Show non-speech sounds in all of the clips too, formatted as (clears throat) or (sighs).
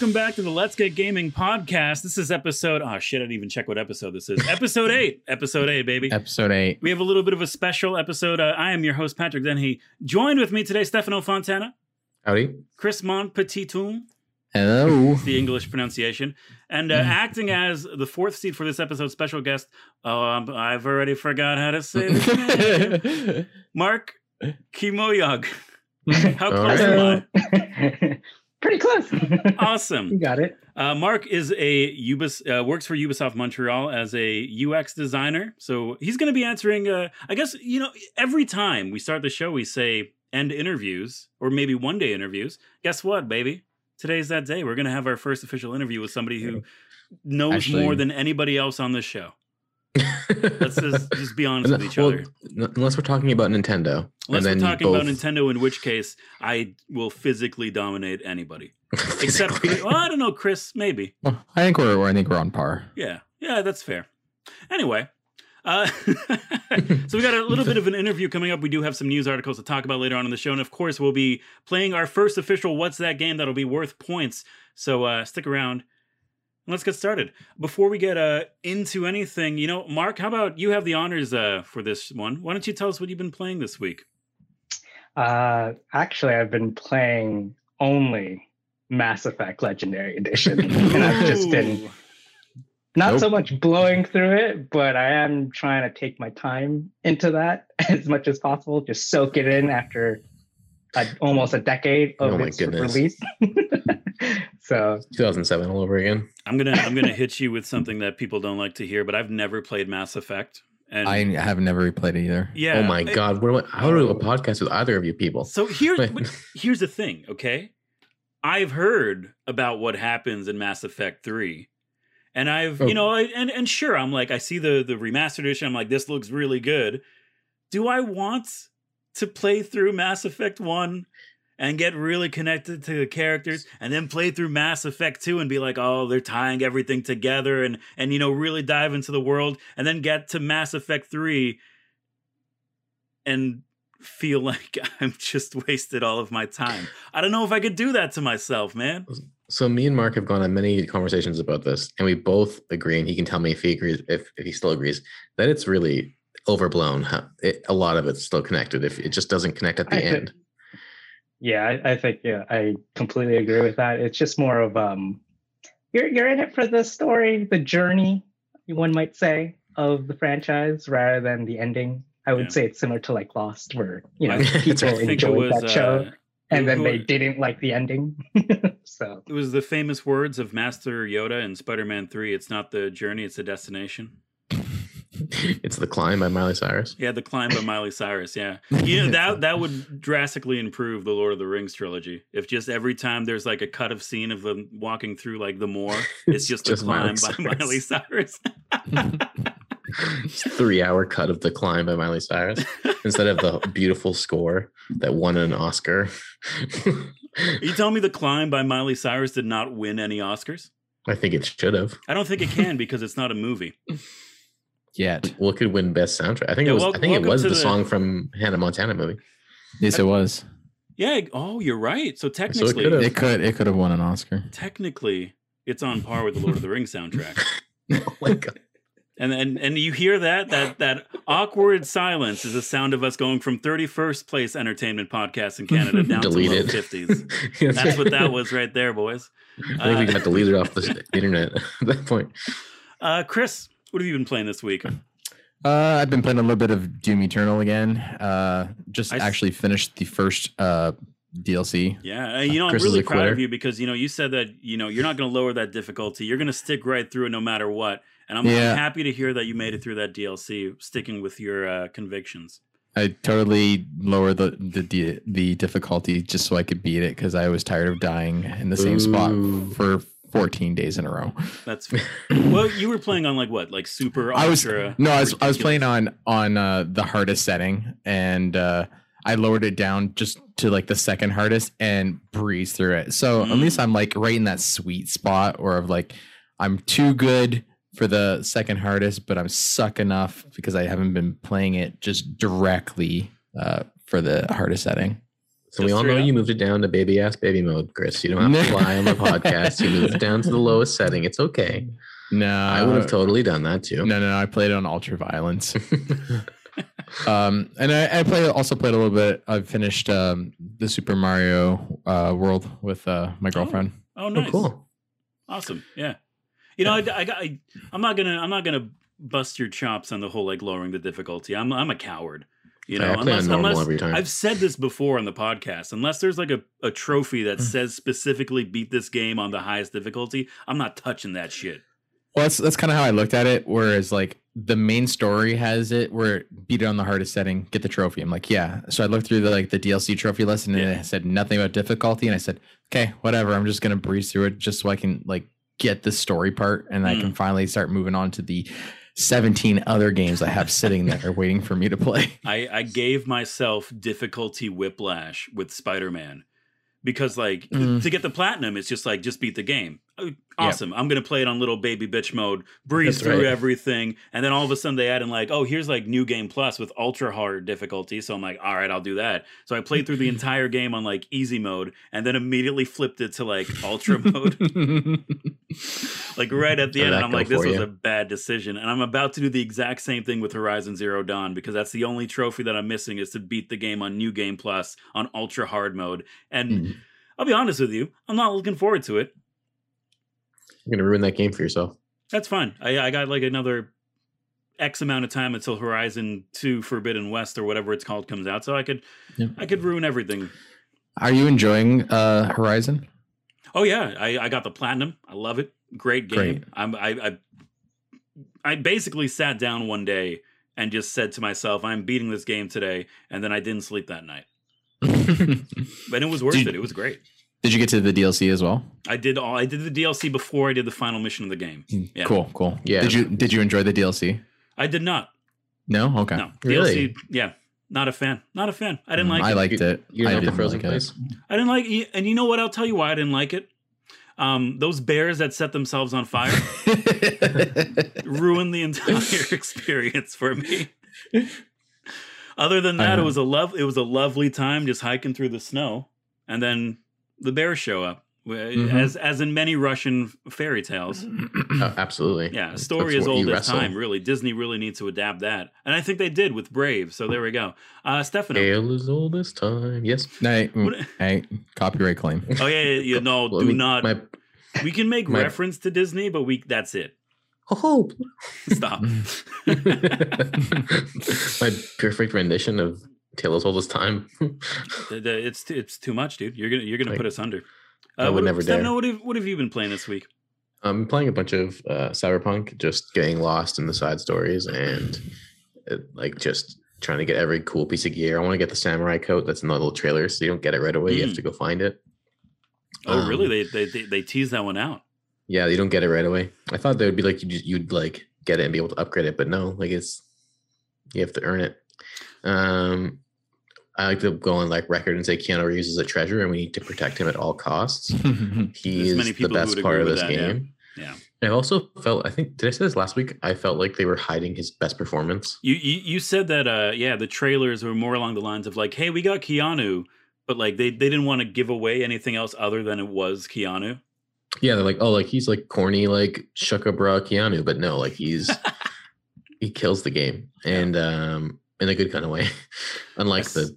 welcome back to the Let's Get Gaming podcast. This is episode. Oh shit! I didn't even check what episode this is. Episode eight. Episode eight, baby. Episode eight. We have a little bit of a special episode. Uh, I am your host Patrick Dennehy. Joined with me today, Stefano Fontana, Howdy. Chris Montpetitum, Hello. the English pronunciation, and uh, acting as the fourth seat for this episode, special guest. Oh, um, I've already forgot how to say this (laughs) name. Mark Kimoyog. (laughs) How close right. am I? (laughs) Pretty close. (laughs) Awesome. you got it. Uh, Mark is a Ubis, uh, works for Ubisoft Montreal as a UX designer. So he's going to be answering. Uh, I guess you know every time we start the show, we say end interviews or maybe one day interviews. Guess what, baby? Today's that day. We're going to have our first official interview with somebody who knows Actually- more than anybody else on this show. Let's (laughs) just, just be honest with each Well, other. unless we're talking about Nintendo. Unless we're talking you about Nintendo, in which case I will physically dominate anybody. (laughs) Except, well, I don't know, Chris. Maybe. Well, I think we're I think we're on par. Yeah, yeah, that's fair. Anyway, uh, (laughs) so we got a little bit of an interview coming up. We do have some news articles to talk about later on in the show, and of course, we'll be playing our first official "What's That" game that'll be worth points. So uh, stick around. And Let's get started. Before we get uh, into anything, you know, Mark, how about you have the honors uh, for this one? Why don't you tell us what you've been playing this week? Uh, actually, I've been playing only Mass Effect Legendary Edition, (laughs) and I've just been Ooh. not so much blowing through it, but I am trying to take my time into that (laughs) as much as possible, just soak it in after a, almost a decade of Oh my its goodness. release. (laughs) so 2007 all over again. I'm gonna I'm gonna (laughs) hit you with something that people don't like to hear, but I've never played Mass Effect, and I have never replayed it either. yeah. oh my it- God. Where, how do a podcast with either of you people? So here, Wait. (laughs) but here's the thing, okay? I've heard about what happens in Mass Effect Three, and I've Oh. you know, I, and and sure, I'm like, I see the the remastered edition. I'm like, this looks really good. Do I want to play through Mass Effect One? And get really connected to the characters, and then play through Mass Effect 2 and be like, oh, they're tying everything together and and you know, really dive into the world, and then get to Mass Effect 3 and feel (laughs) like I'm just wasted all of my time. I don't know if I could do that to myself, man. So me and Mark have gone on many conversations about this, and we both agree, and he can tell me if he agrees, if, if he still agrees, that it's really overblown. How- It, a lot of it's still connected. If it just doesn't connect at the I think- end. yeah, I, I think yeah, I completely agree with that. It's just more of um, you're you're in it for the story, the journey, one might say, of the franchise rather than the ending. I would Yeah. say it's similar to like Lost, where you know I people I think it enjoyed was that show uh, and then they didn't like the ending. (laughs) so it was the famous words of Master Yoda in Spider-Man 3, it's not the journey, it's the destination. (laughs) it's the climb by Miley Cyrus. Yeah, the climb by Miley Cyrus, yeah. You (laughs) know, that that would drastically improve the Lord of the Rings trilogy. If just every time there's like a cut of scene of them walking through like the moor, (laughs) it's just, the climb by Miley Cyrus. Three hour cut of the climb by Miley Cyrus instead of the beautiful score that won an Oscar. you telling me the climb by Miley Cyrus did not win any Oscars? I think it should have. I don't think it can because it's not a movie. Yet. What could win best soundtrack? I think Yeah, it was. wel- I think it was the, the- song from Hannah Montana movie. Yes, it was. Yeah. Oh, you're right. So technically, could've. It could it could have won an Oscar. technically, it's on par with the Lord of the Rings soundtrack. (laughs) oh my god! And and and you hear that that that awkward silence is the sound of us going from 31st place entertainment podcast in Canada down to low 50s. (laughs) That's what that was right there, boys. I think we Uh, got deleted off the (laughs) internet at that point. Uh, Chris, what have you been playing this week? Uh, I've been playing a little bit of Doom Eternal again. Uh, just I s- actually finished the first uh DLC. Yeah, uh, you know, I'm really a proud of you because you know you said that you know you're not going to lower that difficulty. You're going to stick right through it no matter what. And I'm, I'm Yeah. happy to hear that you made it through that DLC, sticking with your uh, convictions. I totally lowered the the the difficulty just so I could beat it because I was tired of dying in the same spot for 14 days in a row. That's fair. well, you were playing on like what, like super I was no, I was I was playing on on uh, the hardest setting, and uh, I lowered it down just to like the second hardest and breezed through it. So at Mm. least I'm like right in that sweet spot, or of like I'm too good for the second hardest, but I'm suck enough because I haven't been playing it just directly uh, for the hardest setting. So we all know straight you moved it down to baby ass baby mode, Chris. You don't have to lie on the (laughs) podcast. You moved it down to the lowest setting. It's okay. No, I would have totally done that too. No, no, no. I played it on ultra violence. (laughs) (laughs) um, and I, I played also played a little bit. I finished um, the Super Mario uh, World with uh, my girlfriend. Oh, Oh, nice. cool. Awesome. Yeah. You know, I, I, got- I, I'm not gonna, I'm not gonna bust your chops on the whole like lowering the difficulty. I'm, I'm a coward. You know, I play on normal every time. I've said this before on the podcast. Unless there's like a, a trophy that says specifically beat this game on the highest difficulty, I'm not touching that shit. Well, that's that's kind of how I looked at it. Whereas like the main story has it where beat it on the hardest setting, get the trophy. I'm like, yeah. So I looked through the like the DLC trophy list and Yeah. it said nothing about difficulty, and I said, okay, whatever. I'm just gonna breeze through it just so I can like get the story part, and I Mm. can finally start moving on to the 17 other games I have sitting there waiting for me to play. (laughs) I, I gave myself difficulty whiplash with Spider Man because, like, Mm. to get the platinum, it's just like, just beat the game. Oh, Awesome. I'm going to play it on little baby bitch mode, breeze That's through right. everything. And then all of a sudden they add in, like, oh, here's like new game plus with ultra hard difficulty. So I'm like, all right, I'll do that. So I played through the (laughs) entire game on like easy mode and then immediately flipped it to like ultra (laughs) mode. like right at the end, that I'm like, this was you? a bad decision. And I'm about to do the exact same thing with Horizon Zero Dawn because that's the only trophy that I'm missing is to beat the game on New Game Plus on ultra hard mode. And. Mm. I'll be honest with you, I'm not looking forward to it. You're gonna ruin that game for yourself. That's fine. I, I got like another X amount of time until Horizon Two Forbidden West or whatever it's called comes out, so I could Yep. I could ruin everything. Are you enjoying uh, Horizon? Oh yeah, I, I got the platinum. I love it. Great game. Great. I'm I, I I basically sat down one day and just said to myself, I'm beating this game today, and then I didn't sleep that night. (laughs) Did But it was worth Did- it. It was great. You get to the DLC as well? I did all I did the DLC before I did the final mission of the game. Yeah. Cool, cool. Yeah. Did you did you enjoy the DLC? I did not. No. Okay. No. Really? DLC, yeah. Not a fan. Not a fan. I didn't like Mm, I it. liked it. You I don't like the didn't frozen like it. place? I didn't like it. And you know what? I'll tell you why I didn't like it. Um, those bears that set themselves on fire (laughs) ruined the entire (laughs) experience for me. Other than that, it Uh-huh. was a love. It was a lovely time just hiking through the snow, and then the bears show up, Wh- Mhm. as as in many Russian fairy tales. (clears throat) Oh, absolutely. Yeah, That's story what as old as wrestle. time. Really, Disney really needs to adapt that, and I think they did with Brave. So there we go. Uh, Stefano. Tale as old as time. Yes. Hey, What- hey, copyright claim. Oh yeah, yeah, yeah, no, Let do me- not. My, we can make my- reference to Disney, but we that's it. oh, Stop. (laughs) my perfect rendition of As old as time. It's it's too much, dude. You're gonna you're gonna Like, put us under. I Uh, would what, never Stefano, dare. what have what have you been playing this week? I'm playing a bunch of uh, Cyberpunk, just getting lost in the side stories and uh, like just trying to get every cool piece of gear. I want to get the samurai coat that's in the little trailer, so you don't get it right away. You Mm. have to go find it. Oh, really? Um, They they they, they teased that one out. Yeah, you don't get it right away. I thought they would be like you you'd like get it and be able to upgrade it, but no, like it's you have to earn it. Um, I like to go on like record and say Keanu Reeves is a treasure, and we need to protect him at all costs. (laughs) He There's is the best part of this that, game. Yeah. I also felt. I think did I say this last week? I felt like they were hiding his best performance. You, you you said that uh yeah the trailers were more along the lines of like hey we got Keanu but like they they didn't want to give away anything else other than it was Keanu. Yeah, they're like, oh, like he's like corny, like Shukabra Keanu, but no, like he's (laughs) he kills the game, and um, in a good kind of way, (laughs) unlike Yes. the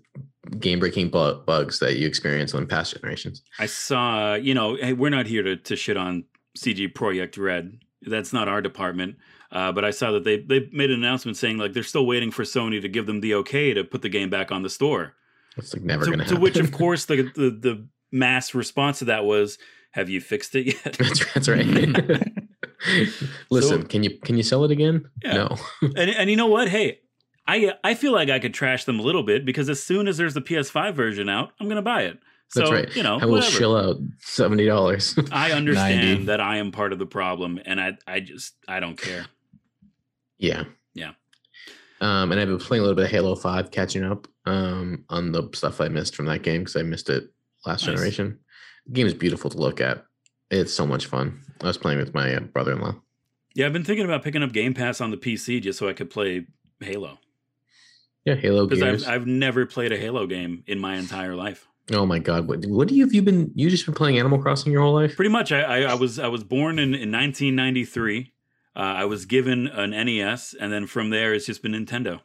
game breaking bu- bugs that you experience on past generations. I saw you know hey we're not here to to shit on CD Projekt Red that's not our department. Uh, but I saw that they they made an announcement saying like they're still waiting for Sony to give them the okay to put the game back on the store. It's like never to, gonna happen. to which of (laughs) course the, the the mass response to that was have you fixed it yet? that's, that's right. (laughs) Listen, So- can you can you sell it again? Yeah. No. and and you know what? Hey, I I feel like I could trash them a little bit because as soon as there's the PS5 version out, I'm gonna buy it. So That's right. you know, I will whatever. shill out seventy dollars. (laughs) I understand 90. that I am part of the problem, and I I just I don't care. yeah. Yeah. Um, and I've been playing a little bit of Halo Five, catching up um on the stuff I missed from that game because I missed it last Nice. generation. The game is beautiful to look at. It's so much fun. I was playing with my uh, brother-in-law. Yeah, I've been thinking about picking up Game Pass on the PC just so I could play Halo Yeah, Halo because I've I've never played a Halo game in my entire life. Oh my god, what what do you have you been you just been playing Animal Crossing your whole life? Pretty much. I, I, I was I was born in, in 1993. Uh, I was given an NES, and then from there, it's just been Nintendo.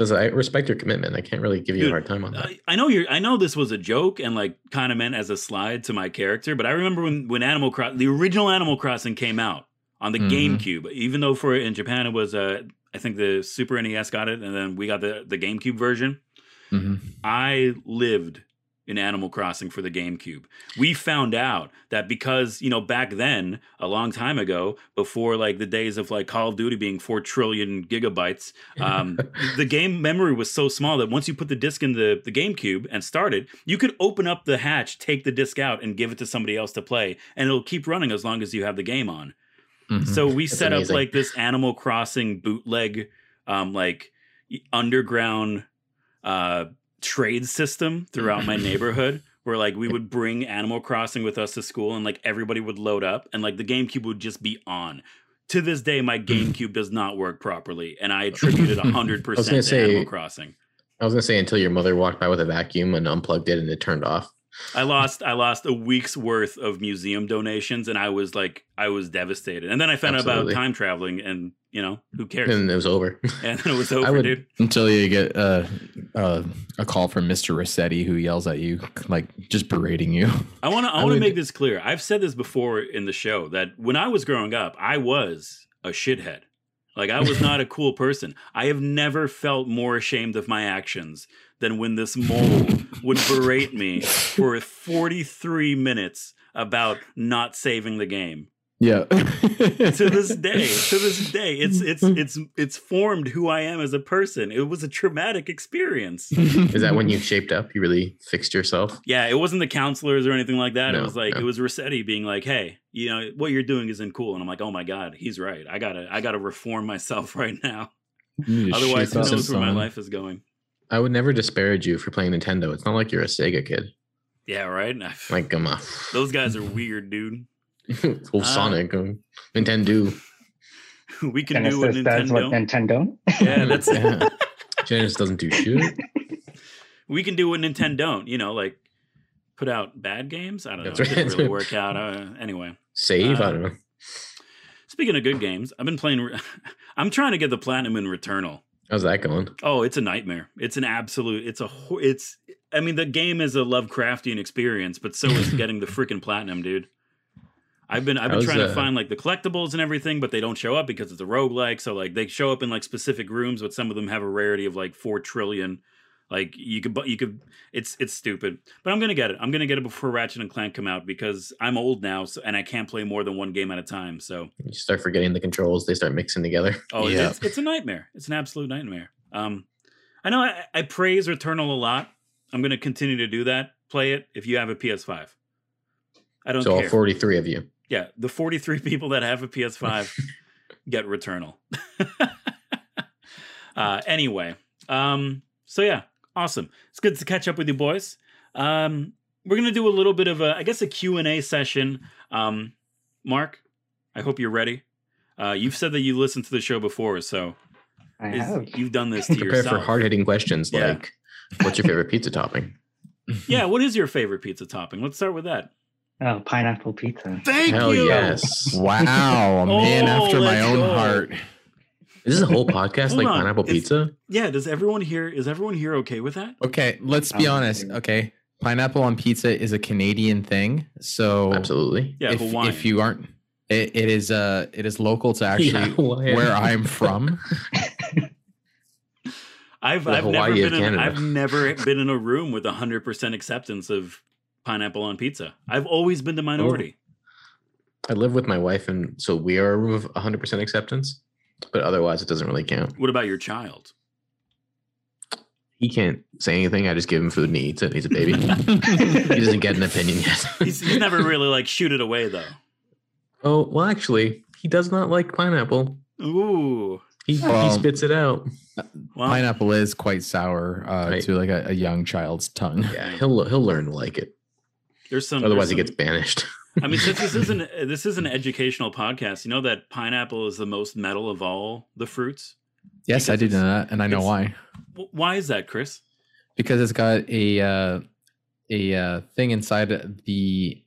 I respect your commitment. I can't really give you Dude, a hard time on that. I, I know you're. I know this was a joke and like kind of meant as a slide to my character, but I remember when when Animal Cross, the original Animal Crossing came out on the Mhm. GameCube. Even though for in Japan it was, uh, I think the Super NES got it, and then we got the the GameCube version. Mhm. I lived in Animal Crossing for the GameCube. We found out that because, you know, back then, a long time ago, before like the days of like Call of Duty being 4 trillion gigabytes, um, (laughs) the game memory was so small that once you put the disc in the, the GameCube and start it, you could open up the hatch, take the disc out, and give it to somebody else to play, and it'll keep running as long as you have the game on. Mhm. So we That's set amazing. up like this Animal Crossing bootleg, um, like underground uh, trade system throughout my neighborhood, where like we (laughs) would bring Animal Crossing with us to school, and like everybody would load up, and like the GameCube would just be on. To this day, my GameCube does not work properly, and I (laughs) attribute it hundred I was percent gonna to say- Animal Crossing. I was gonna say until your mother walked by with a vacuum and unplugged it and it turned off. I lost I lost a week's worth of museum donations, and I was like I was devastated. And then I found out about time traveling, and you know who cares? And it was over. (laughs) and it was over, would- dude. Until you get uh, uh, a call from Mr. Resetti who yells at you, like just berating you. I want to. I want to make this clear. I've said this before in the show that when I was growing up, I was a shithead. Like I was not a cool person. I have never felt more ashamed of my actions than when this mole would berate me for 43 minutes about not saving the game. Yeah. (laughs) To this (laughs) day, to this day, it's it's it's it's formed who I am as a person. It was a traumatic experience. (laughs) Is that when you shaped up? You really fixed yourself? Yeah, it wasn't the counselors or anything like that. it was like no. it was Resetti being like, "Hey, you know what you're doing isn't cool," and I'm like, "Oh my god, he's right. I gotta, I gotta reform myself right now. You need to Otherwise, who shape knows where my life is going?" I would never disparage you for playing Nintendo. It's not like you're a Sega kid. Yeah, right. Like, come on. Those guys are weird, dude. (laughs) oh, Uh, Sonic, um, Nintendo. (laughs) we can do a Genesis does what Nintendo. Nintendo. (laughs) Yeah, that's Yeah. Genesis doesn't do shit. we can do what Nintendo. don't, You know, like put out bad games. I don't know. That's It didn't really work out. Uh, anyway, Save? I Uh, don't know. speaking of good games, I've been playing. Re- I'm trying to get the platinum in Returnal. How's that going? Oh, it's a nightmare. It's an absolute. It's a. ho- It's. I mean, the game is a Lovecraftian experience, but so is getting the freaking platinum, dude. I've been I've been How's, trying to find like the collectibles and everything, but they don't show up because it's a roguelike. So like they show up in like specific rooms, but some of them have a rarity of like four trillion. Like you could, you could. It's it's stupid, but I'm gonna get it. I'm gonna get it before Ratchet and Clank come out because I'm old now, so, and I can't play more than one game at a time. So You start forgetting the controls. They start mixing together. (laughs) Oh, Yeah. it's, it's a nightmare. It's an absolute nightmare. Um, I know I, I praise Returnal a lot. I'm going to continue to do that. Play it if you have a PS5. I don't So all 43 of you. Yeah, the 43 (laughs) people that have a PS5 (laughs) get Returnal. (laughs) uh, anyway, um, so yeah, awesome. It's good to catch up with you boys. Um, we're going to do a little bit of a, I guess, a Q&A session. Um, Mark, I hope you're ready. Uh, you've said that you listened to the show before, so I is- have. you've done this to Prepare yourself. for hard hitting questions Yeah. like, what's your favorite pizza topping? Yeah, what is your favorite pizza topping? Let's start with that. Oh, pineapple pizza. Thank Hell you. yes. Wow, a (laughs) man Oh, after my let's own go. heart. Is this a whole (laughs) podcast Hold like on. pineapple It's- pizza? Yeah, does everyone here is everyone here okay with that? Okay, let's be Um, honest. Okay, pineapple on pizza is a Canadian thing. So Absolutely. Yeah, if, Hawaiian. if you aren't, it, it is uh it is local to (laughs) actually Yeah, Hawaiian. where I'm from. I've The I've never Hawaii of been in, Canada. I've never been in a room with 100% acceptance of pineapple on pizza. I've always been the minority. I live with my wife, and so we are a room of 100% acceptance, but otherwise it doesn't really count. What about your child? He can't say anything. I just give him food and he eats it. He's a baby. (laughs) he doesn't get an opinion yet. (laughs) He's, he's never really like shoot it away though. oh, well, actually, he does not like pineapple. Ooh. He, Well- he spits it out. Well, Pineapple is quite sour uh, Right. to like a, a young child's tongue. Yeah, he'll he'll learn to like it. There's some Otherwise, he gets banished. I mean, since this isn't (laughs) this is an educational podcast, you know that pineapple is the most metal of all the fruits. Yes, I Because did know that, and I know why. Why is that, Chris? Because it's got a uh, a uh, thing inside the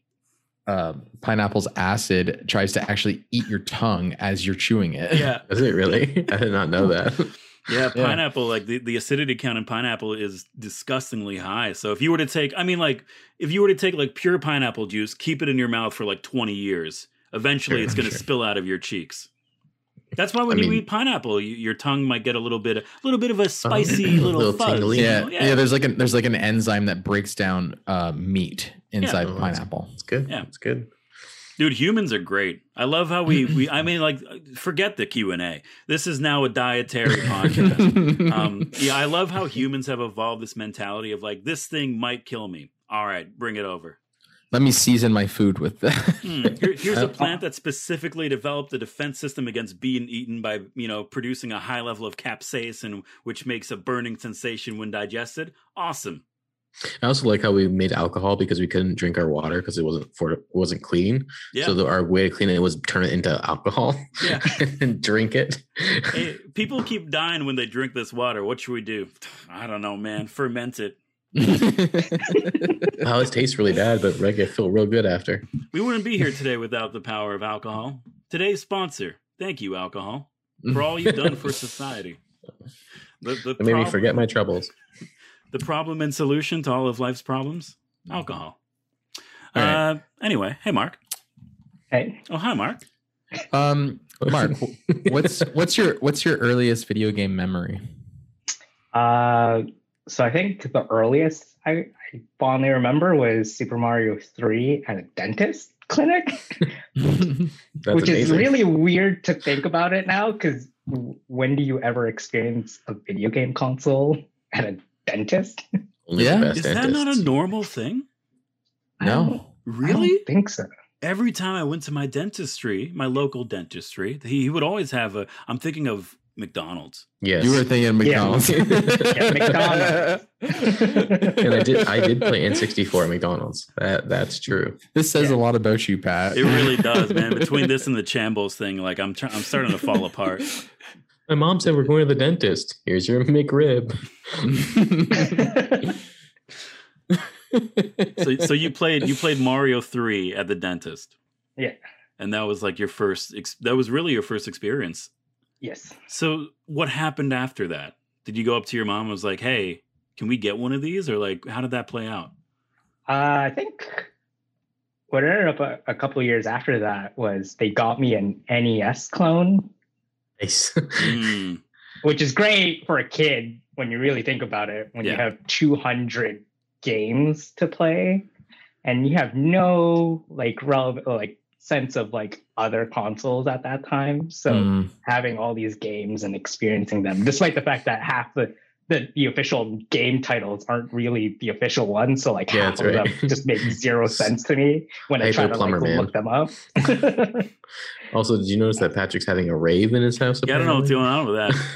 uh, pineapple's acid tries to actually eat your tongue as you're chewing it. Yeah. Is it really? I did not know that. (laughs) Yeah, Yeah. pineapple, like the, the acidity count in pineapple is disgustingly high. So if you were to take, I mean, like, if you were to take like pure pineapple juice, keep it in your mouth for like 20 years, eventually Sure, it's going to sure. spill out of your cheeks. That's why when I you mean- eat pineapple, you, your tongue might get a little bit, a little bit of a spicy (laughs) little, little fuzz. tingly. you yeah, yeah, There's like an there's like an enzyme that breaks down uh, meat inside Oh, pineapple. It's good. Yeah. It's good. Dude, humans are great. I love how we, we I (laughs) mean, like, forget the Q and A. This is now a dietary podcast. (laughs) um, yeah, I love how humans have evolved this mentality of like, this thing might kill me. All right, bring it over. Let me season my food with that. Hmm, here- here's a (laughs) plant that specifically developed a defense system against being eaten by, you know, producing a high level of capsaicin, which makes a burning sensation when digested. Awesome. I also like how we made alcohol because we couldn't drink our water because it wasn't for it wasn't clean. Yeah. So the, our way to clean it was turn it into alcohol Yeah. (laughs) and drink it. hey, (laughs) people keep dying when they drink this water. What should we do? (sighs) I don't know, man. Ferment it. (laughs) oh, it tastes really bad, but I feel real good after. We wouldn't be here today without the power of alcohol. Today's sponsor. Thank you, alcohol, for all you've done for society. The, the, It made me forget my troubles. The problem and solution to all of life's problems alcohol. All right. Uh, anyway, hey, Mark. Hey, Oh, hi, Mark. um, Mark, (laughs) what's what's your what's your earliest video game memory? uh, so I think the earliest I, I fondly remember was Super Mario 3 at a dentist clinic, (laughs) That's which is really weird to think about it now because when do you ever experience a video game console at a dentist? Only Yeah. the best Is that not a normal thing? No. I Really? don't think so. Every time I went to my dentistry, my local dentistry, he, he would always have a. I'm thinking of McDonald's. Yes. You were thinking McDonald's. Yeah, McDonald's. (laughs) and I did I did play N64 at McDonald's. That that's true. This says Yeah. a lot about you, Pat. It really (laughs) does, man. Between this and the Chambles thing, like I'm, try- I'm starting to fall apart. My mom said we're going to the dentist. Here's your McRib. (laughs) So, so you played, you played Mario three at the dentist. Yeah. and that was like your first. Ex- that was really your first experience. yes. So what happened after that? Did you go up to your mom and was like, "Hey, can we get one of these?" Or like, how did that play out? Uh, I think what ended up a, a couple of years after that was they got me an NES clone, Nice. Hmm. (laughs) which is great for a kid when you really think about it. When you have 200 games to play, and you have no like relevant like sense of like other consoles at that time. So Mm. having all these games and experiencing them, despite the fact that half the the, the official game titles aren't really the official ones, so like Yeah, half of right. them just make zero (laughs) sense to me when I, I try to Plumber like, Man. look them up. (laughs) also, did you notice that Patrick's having a rave in his house? Yeah, I don't know what's apparently? going on with that. (laughs)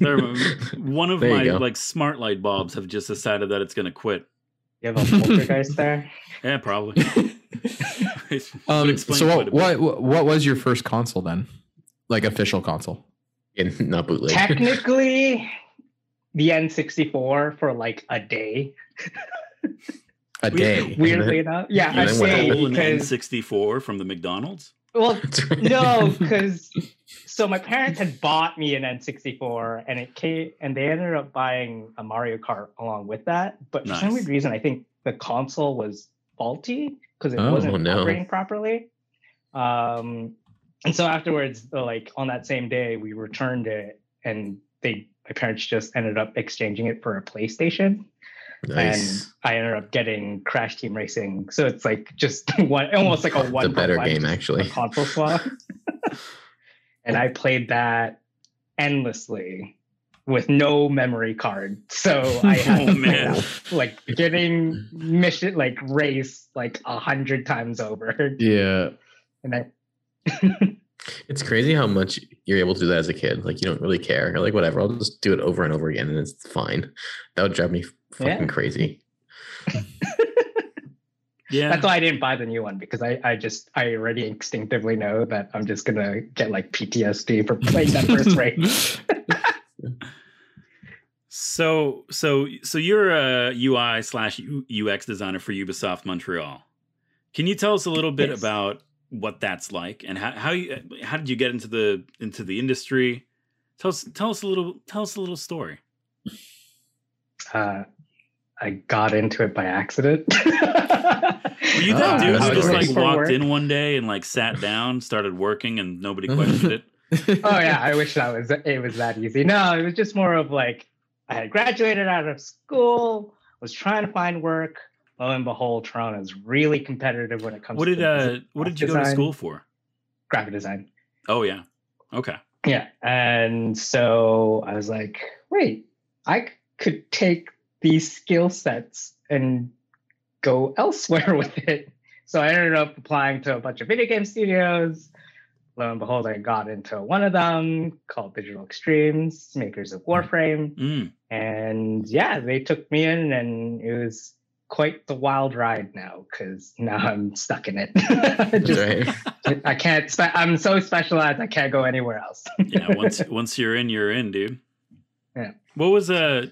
There- One of There my go. like smart light bulbs have just decided that it's going to quit. you have a poltergeist there. Yeah, probably. Um, so what, what what was your first console then? Like official console? And not bootleg. Technically, the N64 for like a day. A day. Weirdly enough, yeah, And I then what say Stole an because N64 from the McDonald's. well, (laughs) no, because so my parents had bought me an N64 and it came and they ended up buying a Mario Kart along with that. But for some weird reason, I think the console was faulty because it Oh, wasn't no. operating properly. Um, and so afterwards, like on that same day, we returned it and they my parents just ended up exchanging it for a PlayStation nice. and I ended up getting Crash Team Racing. So it's like just (laughs) one, almost like a one. for better one, game, actually. (laughs) console swap. (laughs) and I played that endlessly with no memory card. So I had Oh, to like getting mission like race like a hundred times over. Yeah. And I It's crazy how much you're able to do that as a kid. Like you don't really care. You're like whatever, I'll just do it over and over again, and it's fine. That would drive me fucking Yeah. crazy. (laughs) Yeah. that's why I didn't buy the new one because I, I just I already instinctively know that I'm just gonna get like PTSD for playing that first (laughs) race. So so so you're a UI slash UX designer for Ubisoft Montreal. Can you tell us a little bit Yes. about what that's like and how how you how did you get into the into the industry? Tell us tell us a little tell us a little story. Uh, I got into it by accident. (laughs) Were you that dude who just like walked work. in one day and like sat down, started working, and nobody questioned it? (laughs) oh yeah, I wish that was it was that easy. No, it was just more of like I had graduated out of school, was trying to find work. Lo and behold, Toronto is really competitive when it comes What to did uh what did you go to school for? graphic design. Oh yeah. Okay. Yeah. And so I was like, wait, I could take these skill sets and go elsewhere (laughs) with it. So I ended up applying to a bunch of video game studios. Lo and behold, I got into one of them called Digital Extremes, makers of Warframe. Mm. And yeah, they took me in, and it was quite the wild ride now because now I'm stuck in it. (laughs) Just- right. I can't. Spe- I'm so specialized. I can't go anywhere else. (laughs) Yeah, once once you're in, you're in, dude. Yeah. What was uh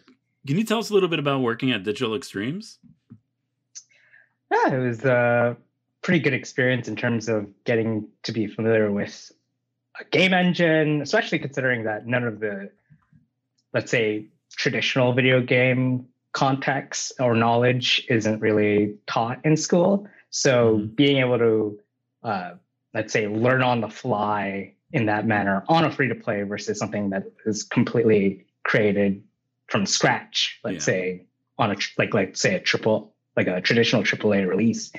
can you tell us a little bit about working at Digital Extremes? yeah, it was a pretty good experience in terms of getting to be familiar with a game engine, especially considering that none of the, let's say, traditional video game context or knowledge isn't really taught in school. So Mhm. being able to, uh, let's say, learn on the fly in that manner on a free to play versus something that is completely created from scratch, let's Yeah. say on a like like say a triple like a traditional AAA release,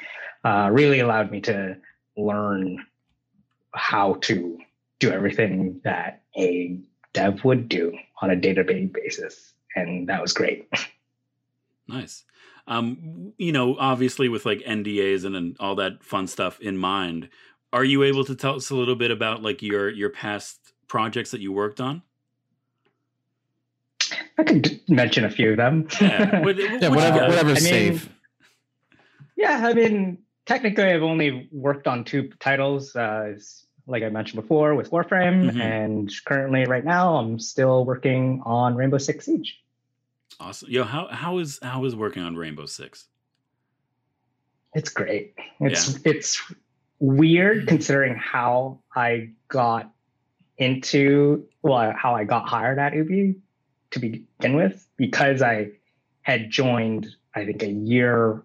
uh, really allowed me to learn how to do everything that a dev would do on a day-to-day basis, and that was great. (laughs) Nice. Um, you know, obviously with like NDAs and, and all that fun stuff in mind, are you able to tell us a little bit about like your your past projects that you worked on? I could mention a few of them. Yeah, (laughs) what- yeah, whatever, got? whatever's I mean, safe. Yeah, I mean, technically, I've only worked on two titles, uh, like I mentioned before, with Warframe, Mhm. and currently, right now, I'm still working on Rainbow Six Siege. Awesome. Yo, how how is how is working on Rainbow Six? It's great. It's it's weird considering how I got into well, how I got hired at Ubi to begin with, because I had joined, I think, a year,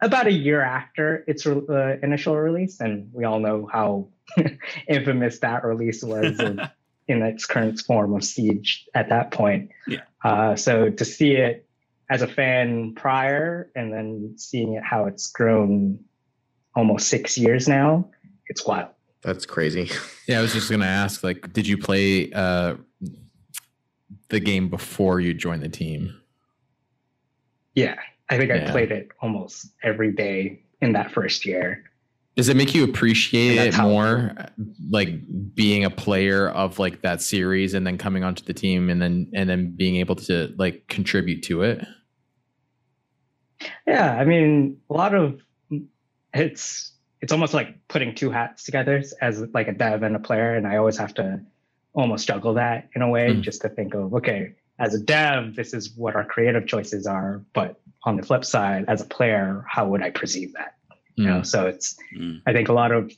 about a year after its uh, initial release, and we all know how (laughs) infamous that release was (laughs) in, in its current form of Siege at that point. Yeah. Uh, so to see it as a fan prior and then seeing it how it's grown almost six years now, it's wild. That's crazy. (laughs) Yeah, I was just gonna ask, like, did you play uh the game before you joined the team? Yeah, I think Yeah. I played it almost every day in that first year. Does it make you appreciate it more, like being a player of like that series, and then coming onto the team, and then and then being able to like contribute to it? Yeah, I mean, a lot of it's it's almost like putting two hats together as like a dev and a player, and I always have to almost juggle that in a way, Mm. just to think of okay, as a dev, this is what our creative choices are, but on the flip side, as a player, how would I perceive that? You know, so it's Mm. I think a lot of,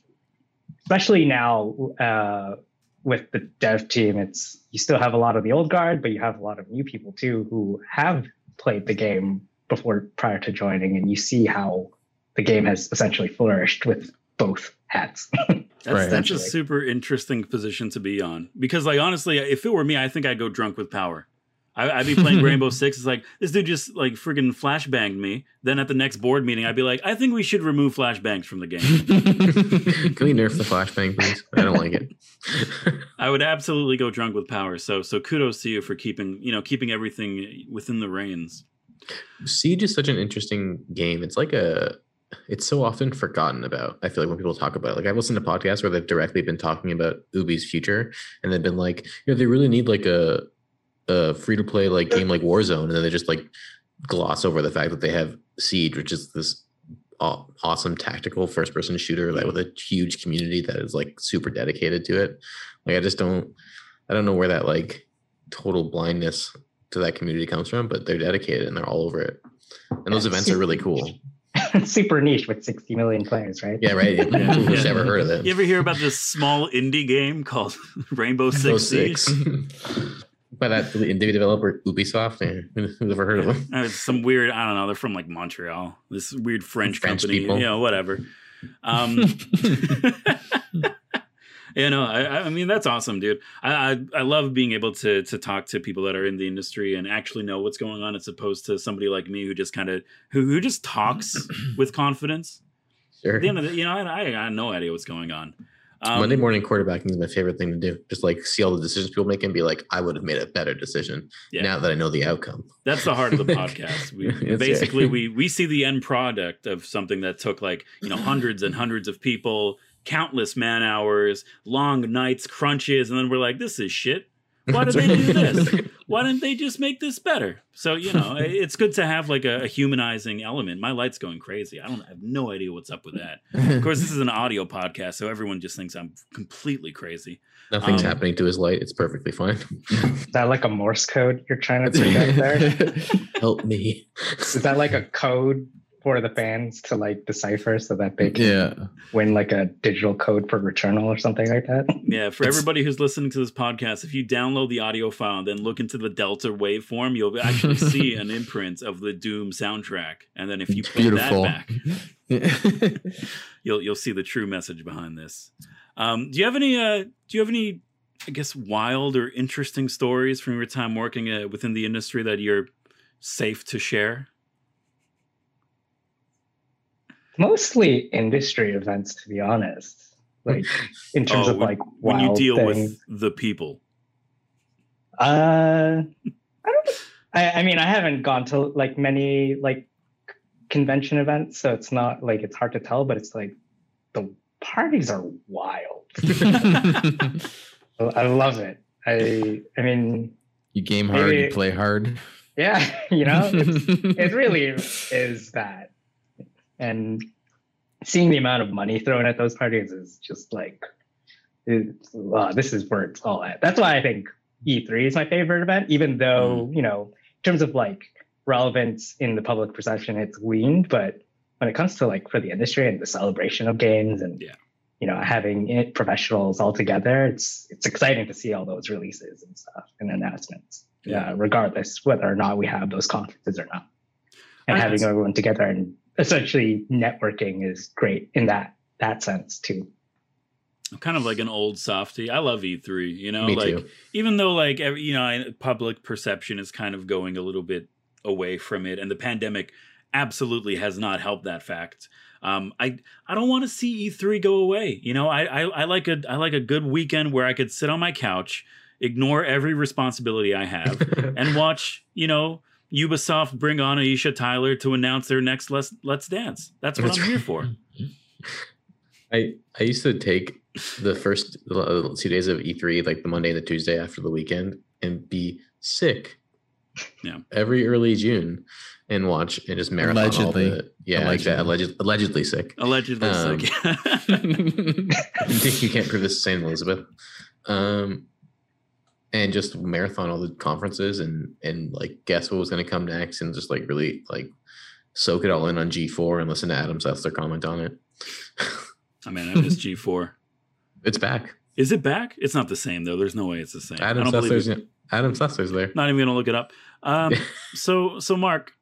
especially now uh, with the dev team, it's you still have a lot of the old guard, but you have a lot of new people too who have played the game before prior to joining, and you see how the game has essentially flourished with both hats. (laughs) That's Right. that's a super interesting position to be on because, like, honestly, if it were me, I think I'd go drunk with power. I, I'd be playing Rainbow (laughs) Six. It's like this dude just like friggin' flashbanged me. Then at the next board meeting, I'd be like, I think we should remove flashbangs from the game. (laughs) Can we nerf the flashbang, please? I don't like it. (laughs) I would absolutely go drunk with power. So so kudos to you for keeping you know keeping everything within the reins. Siege is such an interesting game. It's like a it's so often forgotten about. I feel like when people talk about it. Like I've listened to podcasts where they've directly been talking about Ubi's future and they've been like, you know, they really need like a a free to play like game like Warzone, and then they just like gloss over the fact that they have Siege, which is this awesome tactical first person shooter like with a huge community that is like super dedicated to it. Like I just don't I don't know where that like total blindness to that community comes from, but they're dedicated and they're all over it. And those Yeah, events are really cool. (laughs) super niche with 60 million players, right? Yeah, right. Yeah. Who's Yeah. ever heard of it? You ever hear about this small indie game called (laughs) Rainbow Rainbow Six Siege? (laughs) By that indie developer Ubisoft, yeah, (laughs) who's ever heard of them? Uh, some weird, I don't know, they're from like Montreal. This weird French, French company, people. you know, whatever. Um, (laughs) (laughs) you know, I, I mean, that's awesome, dude. I, I I love being able to to talk to people that are in the industry and actually know what's going on, as opposed to somebody like me who just kind of who who just talks (clears throat) with confidence. Sure. At the end of the, you know, I, I have no idea what's going on. Um, Monday morning quarterbacking is my favorite thing to do. Just like see all the decisions people make and be like, I would have made a better decision Yeah. now that I know the outcome. That's the heart of the (laughs) podcast. We basically we (laughs) we see the end product of something that took like you know hundreds and hundreds of people, countless man hours, long nights, crunches, and then we're like, this is shit. Why did they do this? (laughs) Why didn't they just make this better? So you know, it's good to have like a, a humanizing element. My light's going crazy. I don't I have no idea what's up with that. Of course, this is an audio podcast, so everyone just thinks I'm completely crazy. Nothing's Um, happening to his light. It's perfectly fine. Is that like a Morse code you're trying to (laughs) project there? Help me. Is that like a code for the fans to like decipher so that they can yeah. win like a digital code for Returnal or something like that? (laughs) Yeah, for It's- everybody who's listening to this podcast, if you download the audio file and then look into the Delta waveform, you'll actually (laughs) see an imprint of the Doom soundtrack. And then if you play Beautiful. that back, (laughs) you'll you'll see the true message behind this. Um, do you have any? Uh, do you have any? I guess wild or interesting stories from your time working uh, within the industry that you're safe to share? Mostly industry events, to be honest. Like (laughs) in terms Oh, of when- like When you deal things. with the people, Uh, I don't. I, I mean, I haven't gone to like many like convention events, so it's not like it's hard to tell. But it's like the parties are wild. I (laughs) I love it. I I mean, you game hard, Maybe- you play hard. yeah, (laughs) you know, it really is that. And seeing the amount of money thrown at those parties is just like, wow, uh, this is where it's all at. That's why I think E3 is my favorite event, even though, mm. you know, in terms of like relevance in the public perception, it's weaned. But when it comes to like for the industry and the celebration of games and, Yeah. you know, having it professionals all together, it's it's exciting to see all those releases and stuff and announcements. Yeah. Yeah, regardless whether or not we have those conferences or not. And I- having everyone together and essentially networking is great in that that sense too. I'm kind of like an old softy. I love E3. You know, Me like too. even though like every, you know public perception is kind of going a little bit away from it and the pandemic absolutely has not helped that fact um, I I don't want to see E3 go away. You know, I, I I like a I like a good weekend where I could sit on my couch, ignore every responsibility I have, (laughs) and watch you know Ubisoft bring on Aisha Tyler to announce their next Let's Let's Dance. That's what That's I'm here for. I I used to take the first uh, two days of E3, like the Monday and the Tuesday after the weekend, and be sick. Yeah. Every early June, and watch and just marathon all Allegedly. the yeah, allegedly, Allegedly. alleged, allegedly sick. Allegedly, Um, sick. (laughs) I think you can't prove this to St. Elizabeth. Um, and just marathon all the conferences and and like guess what was going to come next and just like really like soak it all in on G4 and listen to Adam Sessler comment on it. I mean, I miss G4. it's back. Is it back? It's not the same though. There's no way it's the same. Adam Sessler's. Adam Sessler's there. Not even gonna look it up. Um, (laughs) so so Mark,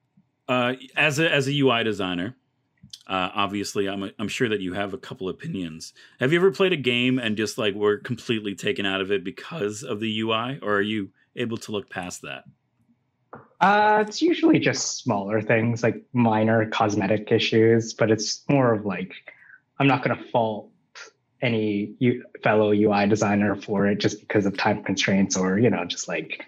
uh, as a as a UI designer, uh, obviously I'm I'm sure that you have a couple opinions. Have you ever played a game and just like were completely taken out of it because of the UI, or are you able to look past that? Uh, it's usually just smaller things like minor cosmetic issues, but it's more of like I'm not going to fault any U- fellow UI designer for it just because of time constraints or you know just like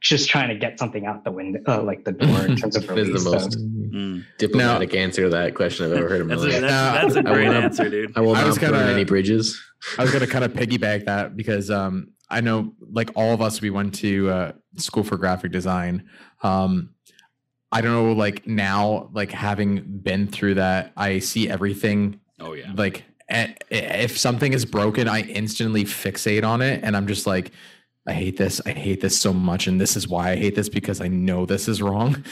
just trying to get something out the window, uh, like the door in (laughs) terms of That is release. the most so- Mm. diplomatic answer to that question I've ever heard in my That's a, life. that's, Now, that's a I great wanna- answer, dude. I will I not was burn gonna- any bridges. I was gonna kind of piggyback that because um, I know like all of us we went to uh, school for graphic design. Um, I don't know, like now, like having been through that, I see everything Oh yeah. like if something is broken, I instantly fixate on it, and I'm just like, I hate this. I hate this so much, and this is why I hate this because I know this is wrong.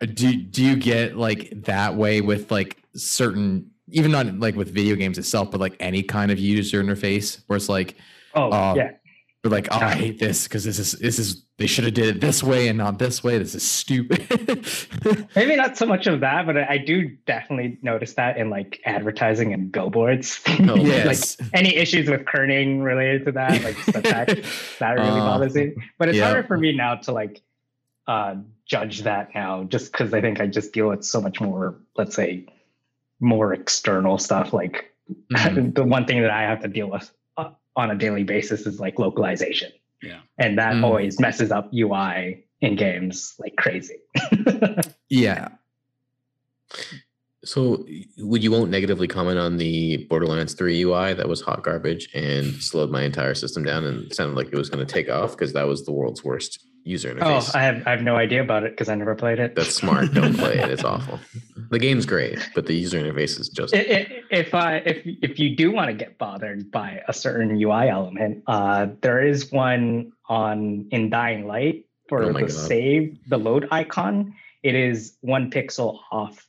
Do do you get like that way with like certain, even not like with video games itself, but like any kind of user interface where it's like, Oh Uh, yeah, we're like, oh, I hate this because this is this is they should have did it this way and not this way. This is stupid. (laughs) maybe not so much of that, but I do definitely notice that in like advertising and billboards. (laughs) Oh, yes. like any issues with kerning related to that, like that (laughs) that really Uh, bothers me. But it's yeah. harder for me now to like uh judge that now, just because I think I just deal with so much more, let's say, more external stuff. Like Mhm. the one thing that I have to deal with on a daily basis is like localization. Yeah. And that Mm. always messes up UI in games like crazy. (laughs) yeah. So, would you won't negatively comment on the Borderlands 3 UI that was hot garbage and slowed my entire system down and sounded like it was going to take off because that was the world's worst user interface. oh. I have I have no idea about it because I never played it. That's smart. Don't play it. It's (laughs) awful. The game's great, but the user interface is just. If I if if you do want to get bothered by a certain UI element, uh, there is one on in Dying Light for Oh the God. save the load icon. It is one pixel off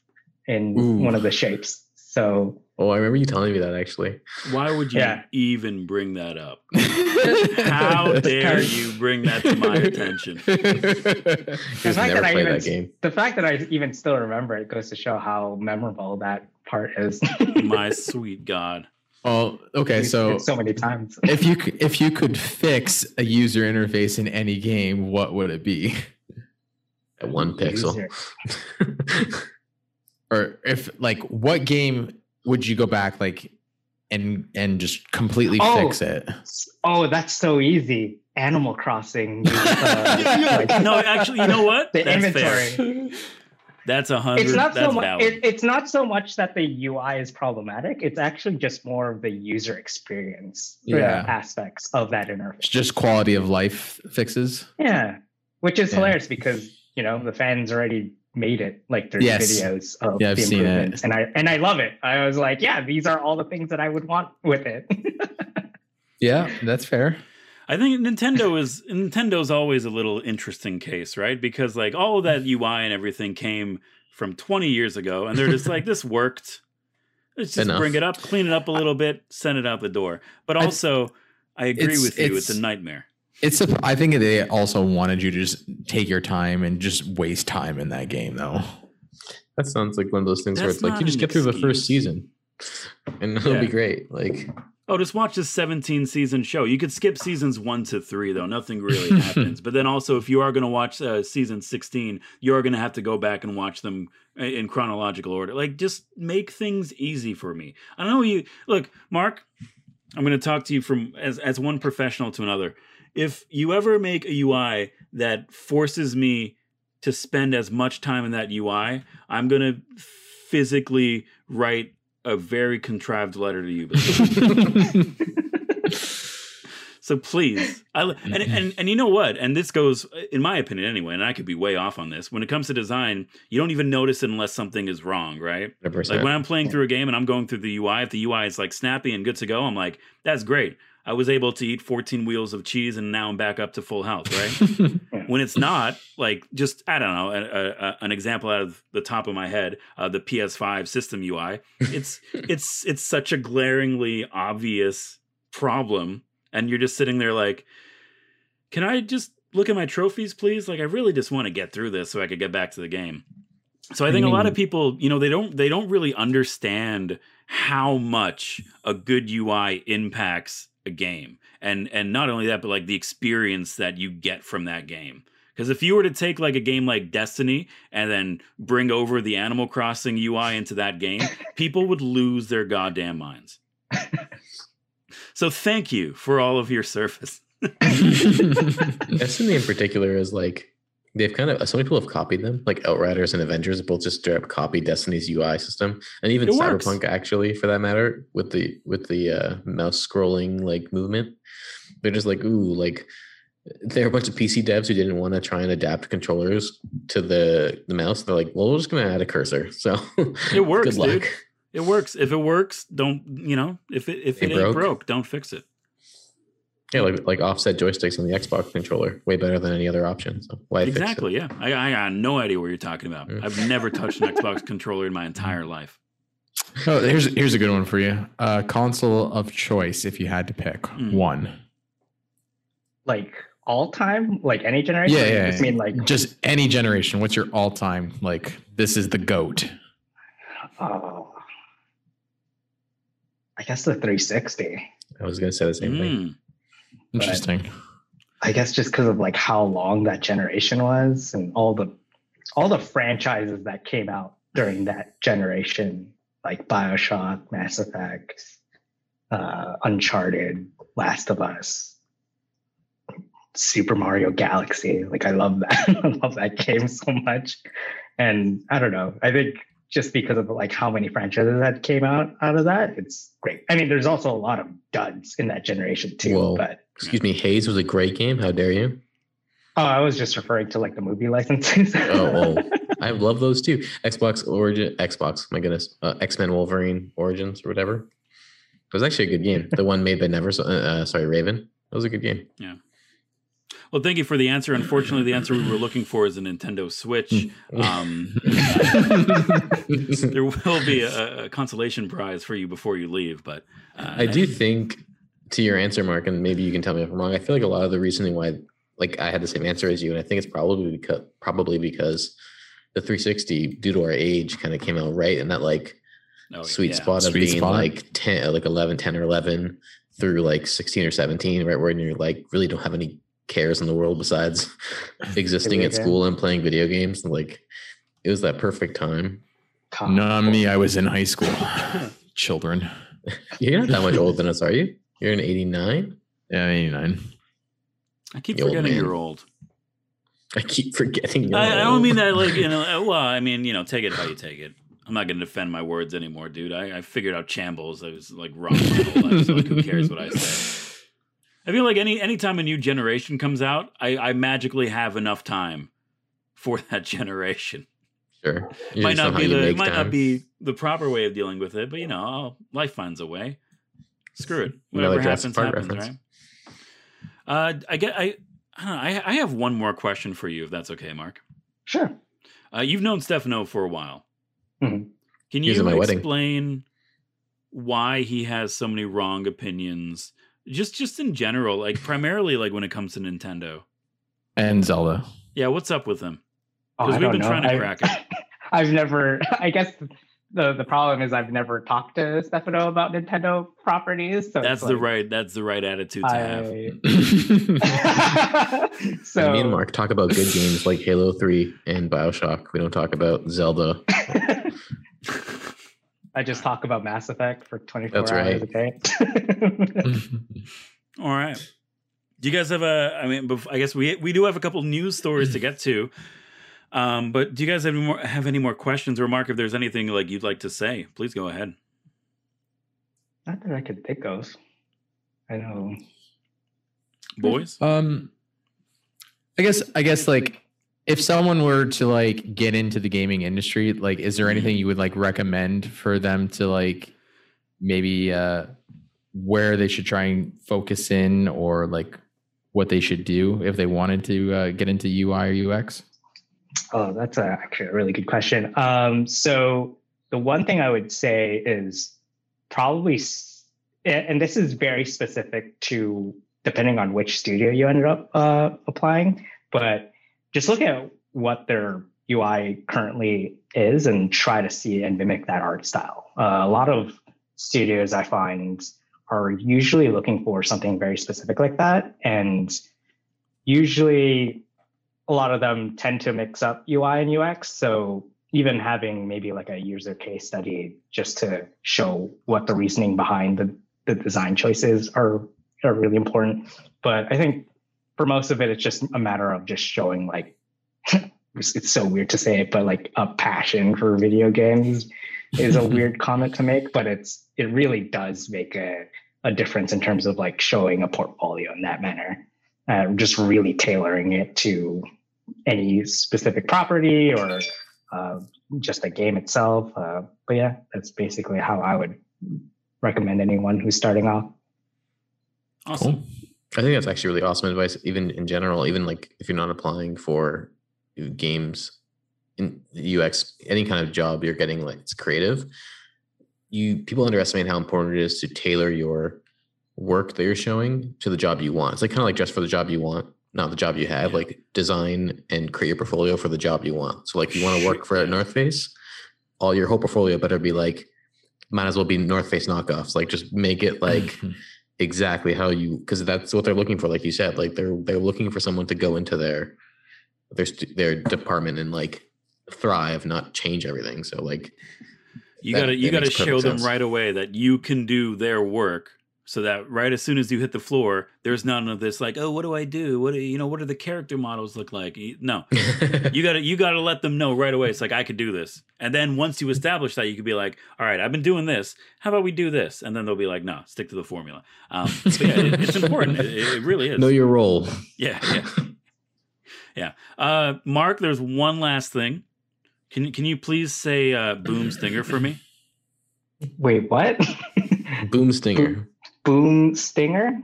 in Ooh. one of the shapes. So Oh, I remember you telling me that actually. Why would you Yeah. even bring that up? (laughs) How dare you bring that to my (laughs) attention? Just fact never that I even- that game. the fact that I even still remember it goes to show how memorable that part is. (laughs) My sweet God. Oh, okay. So so many times. if you if you could fix a user interface in any game, what would it be? At one pixel. Or if like what game would you go back like and and just completely Oh. fix it? Oh, that's so easy. Animal Crossing. (laughs) uh, like- No, actually, you know what? The That's inventory. fair. That's a hundred. it's not that's so much it, it's not so much that the ui is problematic it's actually just more of the user experience uh, Yeah. aspects of that It's interface just quality of life fixes. yeah which is Yeah. hilarious because you know the fans already made it like there's Yes. videos of Yeah, I've the seen it. improvements and i and i love it i was like yeah these are all the things that i would want with it (laughs) Yeah, that's fair. I think Nintendo is Nintendo's always a little interesting case, right? Because like all of that UI and everything came from 20 years ago, and they're just like, (laughs) this worked. Let's just Enough. bring it up, clean it up a little bit, send it out the door. But I- also, I agree It's- with you; it's, it's- a nightmare. It's a, I think they also wanted you to just take your time and just waste time in that game though. That sounds like one of those things where it's like you just an get through the first season and it'll Yeah. be great. Like Oh, just watch this 17 season show. You could skip seasons one to three, though. Nothing really (laughs) happens. But then also, if you are going to watch uh, season 16, you are going to have to go back and watch them in chronological order. Like, just make things easy for me. I know you look, Mark. I'm going to talk to you from as as one professional to another. If you ever make a UI that forces me to spend as much time in that UI, I'm going to physically write a very contrived letter to you. (laughs) So please, I, and, mm-hmm. and and you know what? And this goes, in my opinion, anyway. And I could be way off on this. When it comes to design, you don't even notice it unless something is wrong, right? 100%. Like when I'm playing through a game and I'm going through the UI, if the UI is like snappy and good to go, I'm like, that's great. I was able to eat 14 wheels of cheese and now I'm back up to full health, right? (laughs) when it's not, like just I don't know, a, a, an example out of the top of my head, uh, the PS5 system UI. (laughs) It's it's it's such a glaringly obvious problem, and you're just sitting there like, can I just look at my trophies, please? Like I really just want to get through this so I could get back to the game. So I think a lot of people, you know, they don't they don't really understand how much a good UI impacts a game. And and not only that, but like the experience that you get from that game. Because if you were to take like a game like Destiny and then bring over the Animal Crossing UI into that game, (laughs) people would lose their goddamn minds. so thank you for all of your service. (laughs) (laughs) Destiny in particular is like they've kind of so many people have copied them, like Outriders and Avengers both just straight up copied Destiny's UI system, and even It works. Cyberpunk actually, for that matter, with the with the uh, mouse scrolling like movement. They're just like ooh, like there are a bunch of PC devs who didn't want to try and adapt controllers to the the mouse. They're like, well, we're just gonna add a cursor. (laughs) So It works, Good luck. dude. It works. If it works, don't you know? If it if it It ain't broke. broke, don't fix it. Yeah, like like offset joysticks on the Xbox controller, way better than any other option. So why? Exactly. Yeah. I, I got no idea what you're talking about. Mm. I've never touched an Xbox (laughs) controller in my entire life. (laughs) Oh, here's here's a good one for you. Uh, console of choice, if you had to pick Mm. one. like all time, like any generation. Yeah, or you yeah. Just mean like just any generation. What's your all time like? This is the goat. oh, I guess the 360. I was gonna say the same thing. Interesting. I guess just because of like how long that generation was and all the all the franchises that came out during that generation, like Bioshock, Mass Effect, uh, Uncharted, Last of Us, Super Mario Galaxy. Like I love that. (laughs) I love that game so much. And I don't know. I think just because of like how many franchises that came out out of that, it's great. I mean, there's also a lot of duds in that generation too, Whoa. but Excuse me, Haze was a great game. How dare you? Oh, I was just referring to like the movie licenses. Oh, oh. (laughs) I love those too. Xbox Origin, Xbox. My goodness, uh, X Men Wolverine Origins or whatever. It was actually a good game. The one made by Never. Uh, uh, sorry, Raven. That was a good game. Yeah. Well, thank you for the answer. Unfortunately, the answer we were looking for is a Nintendo Switch. Um, (laughs) (laughs) there will be a, a consolation prize for you before you leave, but uh, I do think to your answer, Mark, and maybe you can tell me if I'm wrong. I feel like a lot of the reasoning why, like, I had the same answer as you, and I think it's probably because probably because the 360, due to our age, kind of came out right in that like oh, sweet yeah. spot of Sweet being spot. like 10, like 11, 10 or 11 through like 16 or 17, right? Where you're like really don't have any cares in the world besides (laughs) existing at school and playing video games. And like, it was that perfect time. Not me. I was in high school. (laughs) Children. You're not that much older than us, are you? You're in 89? Yeah, I'm 89. I keep The forgetting man. you're old. (laughs) I keep forgetting. you're I, I don't mean that like you (laughs) know. uh, Well, I mean you know, take it how you take it. I'm not going to defend my words anymore, dude. I, I figured out shambles. I was like wrong. my whole life, so, like, who cares what I say? (laughs) I feel like any anytime a new generation comes out, I, I magically have enough time for that generation. Sure. You might not be the might time. not be the proper way of dealing with it, but you know, I'll, life finds a way. Screw it. Whatever Jurassic happens, happens, reference. right? Uh, I get I. I, don't know, I I have one more question for you, if that's okay, Mark. Sure. Uh, you've known Stefano for a while. Mhm. Can you at my wedding. explain why he has so many wrong opinions? Just just in general, like primarily like when it comes to Nintendo. And Zelda. Yeah, what's up with him? Because I we've been know. trying to I- crack it. (laughs) I've never. I guess the the problem is I've never talked to Stefano about Nintendo properties. So That's it's the like, right that's the right attitude to have. I, (laughs) (laughs) so me and Mark talk about good games like Halo 3 and Bioshock. We don't talk about Zelda. (laughs) I just talk about Mass Effect for 24 hours right. a day. All right. Do you guys have a? I mean, I guess we we do have a couple news stories to get to. Um, but do you guys have any more have any more questions or Mark? If there's anything like you'd like to say, please go ahead. Not that I could think of. I know. Boys, um I guess I guess like if someone were to like get into the gaming industry, like is there anything you would like recommend for them to like maybe uh where they should try and focus in or like what they should do if they wanted to uh, get into UI or UX? Oh, that's a, actually a really good question. Um, so the one thing I would say is probably, and this is very specific to depending on which studio you ended up uh, applying, but just look at what their UI currently is and try to see and mimic that art style. Uh, a lot of studios I find are usually looking for something very specific like that, and usually a lot of them tend to mix up UI and UX. So even having maybe like a user case study just to show what the reasoning behind the, the design choices are are really important. But I think for most of it, it's just a matter of just showing like (laughs) it's, so weird to say it, but like a passion for video games is a (laughs) weird comment to make, but it's it really does make a, a difference in terms of like showing a portfolio in that manner. Uh, just really tailoring it to any specific property or uh, just the game itself. Uh, but yeah, that's basically how I would recommend anyone who's starting off. awesome. Cool. I think that's actually really awesome advice, even in general, even like if you're not applying for games in UX, any kind of job you're getting like it's creative. You people underestimate how important it is to tailor your work that you're showing to the job you want. It's like kind of like dress for the job you want, not the job you have. Yeah. Like design and create your portfolio for the job you want. So like you want to work for Yeah. North Face, all your whole portfolio better be like might as well be North Face knockoffs. Like just make it like (laughs) exactly how you because that's what they're looking for like you said like they're they're looking for someone to go into their their their department and like thrive not change everything so like You That- gotta you gotta show them right away that you can do their work, so that right as soon as you hit the floor, there's none of this like, oh, what do I do? What do you know? What do the character models look like? No, (laughs) you gotta you gotta let them know right away. It's like I could do this, and then once you establish that, you could be like, all right, I've been doing this. How about we do this? And then they'll be like, no, stick to the formula. Um, but yeah, it, it's important. It, it really is. know your role Yeah, yeah, yeah. Uh, Mark, there's one last thing. Can can you please say uh, boom stinger for me? Wait, what? boom stinger Boom stinger?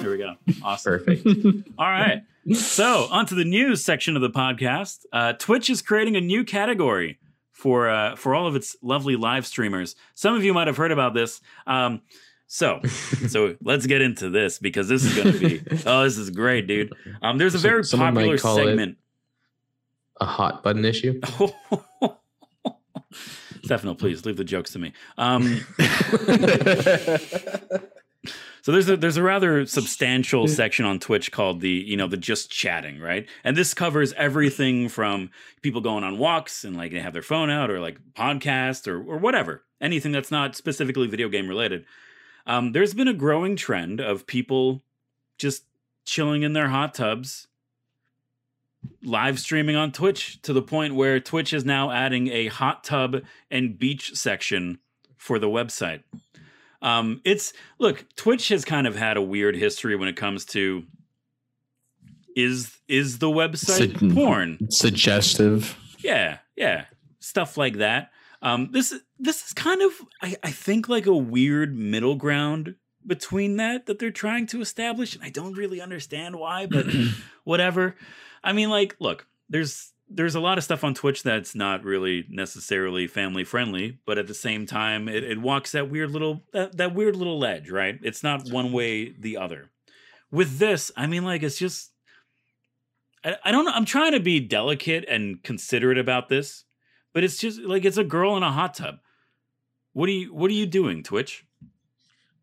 There we go. Awesome. perfect (laughs) All right. So, onto the news section of the podcast. Uh, Twitch is creating a new category for uh, for all of its lovely live streamers. Some of you might have heard about this. Um, so, (laughs) so let's get into this because this is going to be (laughs) oh, this is great, dude. Um, there's a very someone might popular call it- segment. a hot button issue Stefano, please leave the jokes to me. Um, (laughs) So there's a there's a rather substantial section on Twitch called the you know the just chatting right, and this covers everything from people going on walks and like they have their phone out or like podcast or or whatever anything that's not specifically video game related. Um, there's been a growing trend of people just chilling in their hot tubs, live streaming on Twitch to the point where Twitch is now adding a hot tub and beach section for the website. Um, it's look, Twitch has kind of had a weird history when it comes to is is the website porn? Suggestive. Yeah, yeah, stuff like that. Um, this this is kind of I, I think like a weird middle ground between that that they're trying to establish, and I don't really understand why, but (clears throat) whatever. I mean, like, look, there's there's a lot of stuff on Twitch that's not really necessarily family friendly, but at the same time, it, it walks that weird little that, that weird little ledge, right? It's not one way the other. With this, I mean, like, it's just I, I don't know. I'm trying to be delicate and considerate about this, but it's just like it's a girl in a hot tub. What are you What are you doing, Twitch?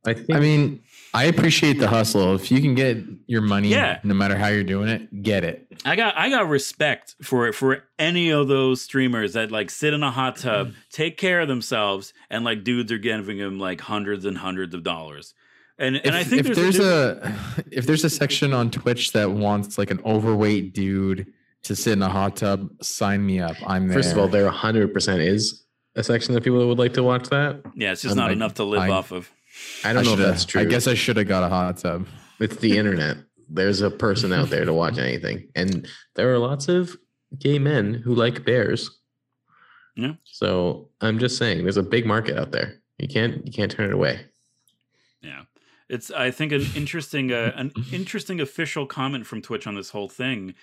I think I mean, I appreciate the hustle. If you can get your money, Yeah. no matter how you're doing it, get it. I got I got respect for for any of those streamers that like sit in a hot tub, (clears throat) take care of themselves, and like dudes are giving them like hundreds and hundreds of dollars. And and if, I think if there's, there's, a, a, (sighs) if there's a section on Twitch that wants like an overweight dude to sit in a hot tub, sign me up. I'm there. first of all there 100% is a section of people that would like to watch that yeah, it's just I'm not like- enough to live I- off of. I don't know if that's true I guess I should have got a hot tub. it's the internet. There's a person out there to watch anything, and there are lots of gay men who like bears. Yeah. So I'm just saying, there's a big market out there. You can't you can't turn it away. Yeah. It's I think an interesting uh, an interesting official comment from Twitch on this whole thing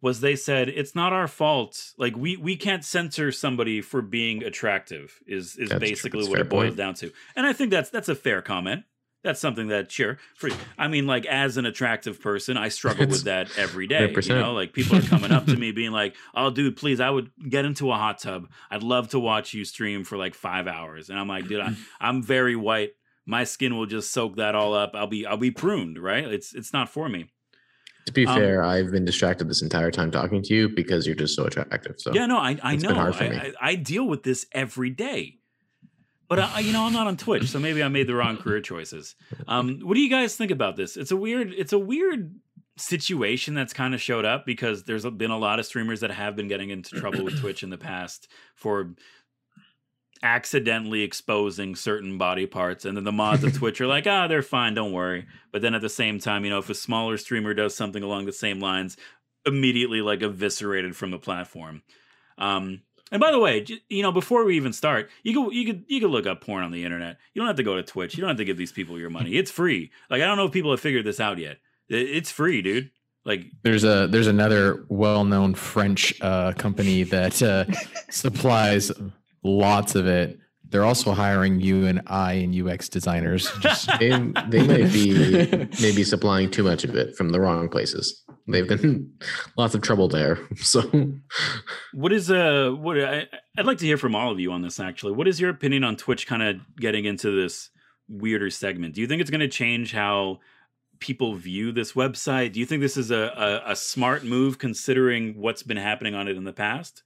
was they said it's not our fault. Like we we can't censor somebody for being attractive is is That's basically what it boils point. down to. And I think that's that's a fair comment. That's something that sure for I mean like as an attractive person I struggle with that every day. You 100%. know like people are coming up to me (laughs) being like oh dude please I would get into a hot tub. I'd love to watch you stream for like 5 hours. And I'm like dude I, (laughs) I'm very white my skin will just soak that all up. I'll be I'll be pruned, right? It's it's not for me. To be Um, fair, I've been distracted this entire time talking to you because you're just so attractive. So Yeah, no, I I know. been hard for I. I, I deal with this every day. But I, you know, I'm not on Twitch, so maybe I made the wrong career choices. Um, what do you guys think about this? It's a weird, it's a weird situation that's kind of showed up because there's been a lot of streamers that have been getting into trouble with Twitch in the past for accidentally exposing certain body parts and then the mods of (laughs) twitch are like ah they're fine don't worry but then at the same time you know if a smaller streamer does something along the same lines immediately like eviscerated from the platform um And by the way, you know, before we even start, you could you could you could look up porn on the internet. You don't have to go to Twitch. You don't have to give these people your money. It's free. Like I don't know if people have figured this out yet. It's free, dude. Like There's a there's another well-known French uh, company that uh, supplies lots of it. They're also hiring you and I and UX designers. Just (laughs) They, they might be (laughs) maybe supplying too much of it from the wrong places. They've been (laughs) lots of trouble there. So what is uh what I I'd like to hear from all of you on this actually. What is your opinion on Twitch kind of getting into this weirder segment? Do you think it's going to change how people view this website? Do you think this is a, a, a smart move considering what's been happening on it in the past?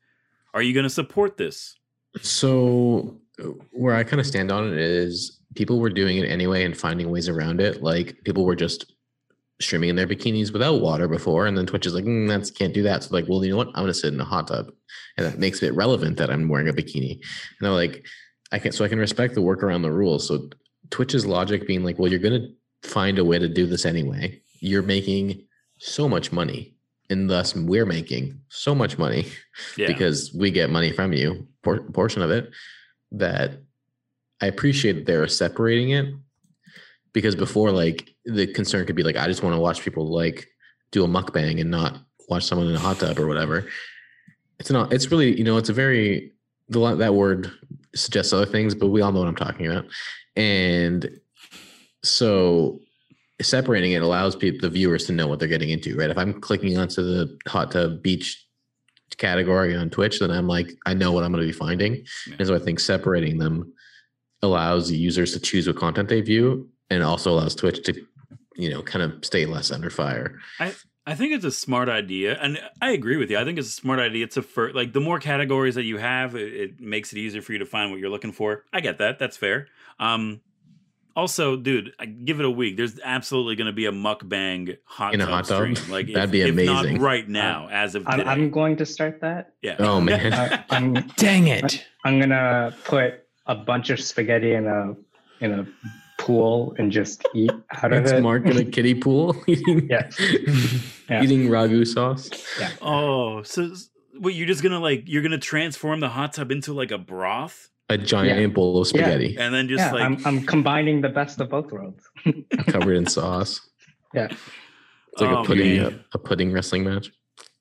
Are you going to support this? So uh, where I kind of stand on it is people were doing it anyway and finding ways around it. Like people were just streaming in their bikinis without water before, and then Twitch is like, mm, that's can't do that. So like, well, you know what? I'm gonna sit in a hot tub, and that makes it relevant that I'm wearing a bikini. And they're like, I can so I can respect the work around the rules. So Twitch's logic being like, well, you're gonna find a way to do this anyway. You're making so much money, and thus we're making so much money (laughs) Yeah. because we get money from you, por- portion of it, that I appreciate that they're separating it. Because before, like the concern could be like, I just want to watch people like do a mukbang and not watch someone in a hot tub or whatever. It's not. It's really, you know, it's a very the that word suggests other things, but we all know what I'm talking about. And so separating it allows people the viewers to know what they're getting into, right? If I'm clicking onto the hot tub beach category on Twitch, then I'm like, I know what I'm going to be finding. Yeah. And so I think separating them allows the users to choose what content they view and also allows Twitch to, you know, kind of stay less under fire. I I think it's a smart idea, and I agree with you. I think it's a smart idea It's a fir- like the more categories that you have, it, it makes it easier for you to find what you're looking for. I get that; that's fair. Um, also, dude, I give it a week. There's absolutely going to be a mukbang hot In a tub hot tub? stream. Like That'd if, be if amazing. not right uh, now, as of I'm. I'm going to start that. yeah. Oh, uh, man. I, I'm (laughs) Dang it! I'm gonna put a bunch of spaghetti in a in a pool and just eat out of It's it. Mark in a kiddie pool (laughs) (laughs) eating, Yeah. Yeah. eating ragu sauce. oh, so what? You're just gonna like you're gonna transform the hot tub into like a broth, A giant Yeah. bowl of Yeah. spaghetti and then just yeah, like I'm I'm combining the best of both worlds. (laughs) covered in sauce. Yeah, It's like Oh, a pudding, man. a, pudding wrestling match.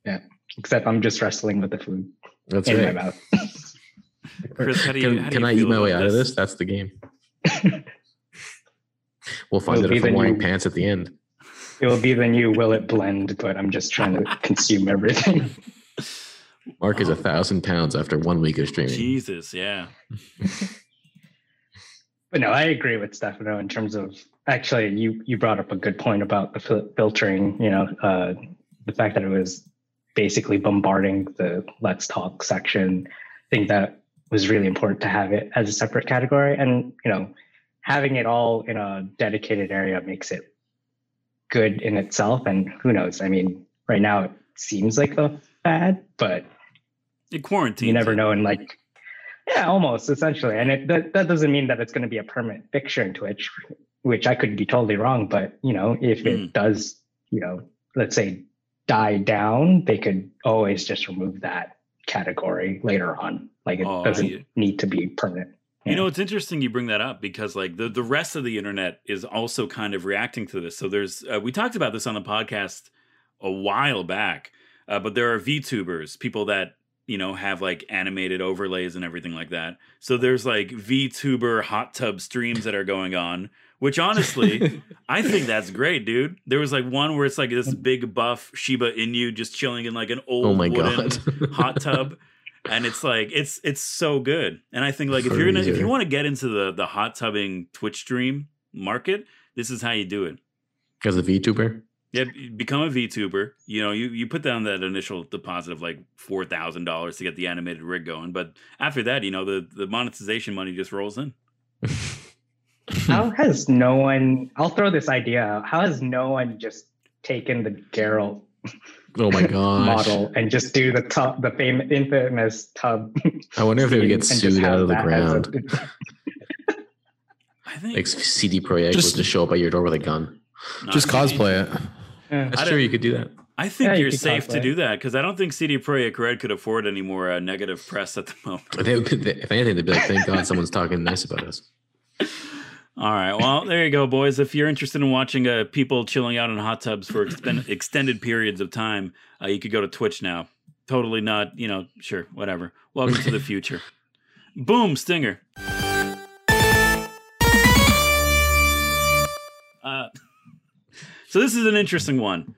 Yeah. Except I'm just wrestling with the food That's in right. my mouth. (laughs) Chris, how do you- can how do can you I eat my way about out of this? this? That's the game. (laughs) we'll find It'll out if I'm the wearing new- pants at the end. It will be the new will it blend, but I'm just trying to consume everything. Mark is a thousand pounds after one week of streaming. Jesus, yeah. (laughs) But no, I agree with Stefano in terms of actually you you brought up a good point about the fil- filtering. You know, uh, the fact that it was basically bombarding the Let's Talk section. I think that was really important to have it as a separate category, and you know, having it all in a dedicated area makes it good in itself. And who knows? I mean, right now it seems like a fad, but In quarantine, you never know and like yeah almost essentially and it that, that doesn't mean that it's going to be a permanent fixture in twitch which i could be totally wrong but you know if Mm. it does you know let's say die down they could always just remove that category later on like it Oh, doesn't yeah. need to be permanent You know, it's interesting you bring that up because like the the rest of the internet is also kind of reacting to this. So there's uh, we talked about this on the podcast a while back, uh, but there are VTubers, people that you know have like animated overlays and everything like that. So there's like VTuber hot tub streams that are going on, which honestly (laughs) I think that's great, dude. There was like one where it's like this big buff Shiba Inu just chilling in like an oh old oh my wooden god. (laughs) hot tub and it's like it's it's so good and i think like if you're gonna if you want to get into the the hot tubbing twitch stream market this is how you do it As a VTuber. Yeah become a vtuber you know you you put down that initial deposit of like four thousand dollars to get the animated rig going but after that you know the the monetization money just rolls in (laughs) how has no one i'll throw this idea out how has no one just taken the Geralt (laughs) Oh my god! model and just do the tub the famous infamous tub I wonder if they would get (laughs) sued out of the ground. a- i think Like CD Projekt Just- would just show up at your door with a gun. Just cosplay it. Yeah. That's I true. don't- You could do that. I think Yeah, you you're could safe to do that because I don't think CD Projekt Red could afford any more uh, negative press at the (laughs) moment. They they- if anything, they'd be like, "Thank God someone's talking nice about us." All right. Well, there you go, boys. If you're interested in watching uh, people chilling out in hot tubs for expen- extended periods of time, uh, you could go to Twitch now. Totally not, you know, sure, whatever. Welcome to the (laughs) future. Boom, stinger. So this is an interesting one.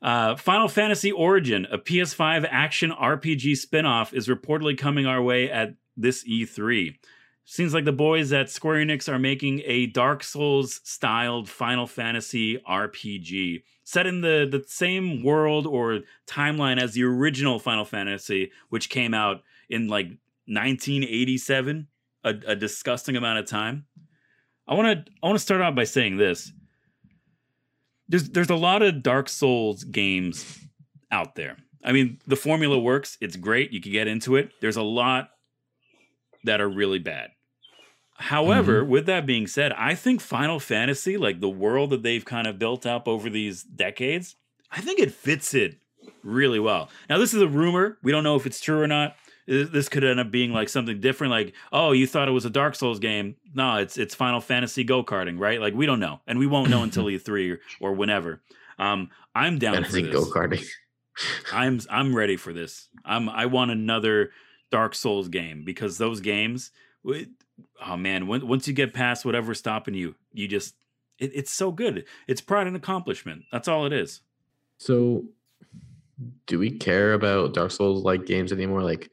Uh, Final Fantasy Origin, a PS5 action RPG spin-off, is reportedly coming our way at this E3. Seems like the boys at Square Enix are making a Dark Souls styled Final Fantasy RPG set in the, the same world or timeline as the original Final Fantasy, which came out in like 1987, a, a disgusting amount of time. I want to I want to start out by saying this. There's there's a lot of Dark Souls games out there. I mean, the formula works. It's great. You can get into it. There's a lot that are really bad. However, mm-hmm. with that being said, I think Final Fantasy, like the world that they've kind of built up over these decades, I think it fits it really well. Now, this is a rumor. We don't know if it's true or not. This this could end up being like something different. Like, oh, you thought it was a Dark Souls game? No, it's it's Final Fantasy go karting, right? Like, we don't know, and we won't know until (laughs) E3 or, or whenever. Um, I'm down Fantasy for go karting. I'm (laughs) I'm ready for this. I'm I want another Dark Souls game because those games, oh man, when, once you get past whatever's stopping you, you just it, it's so good. It's pride and accomplishment. That's all it is. So, do we care about Dark Souls like games anymore? Like,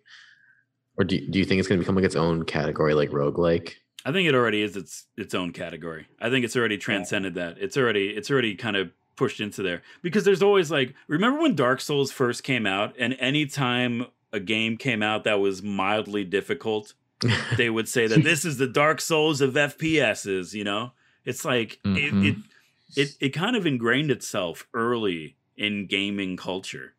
or do do you think it's going to become like its own category, like roguelike? I think it already is its its own category. I think it's already transcended that. It's already it's already kind of pushed into there because there's always like remember when Dark Souls first came out and anytime a game came out that was mildly difficult (laughs) they would say that this is the Dark Souls of FPSs. You know, it's like it, it Mhm. it it kind of ingrained itself early in gaming culture.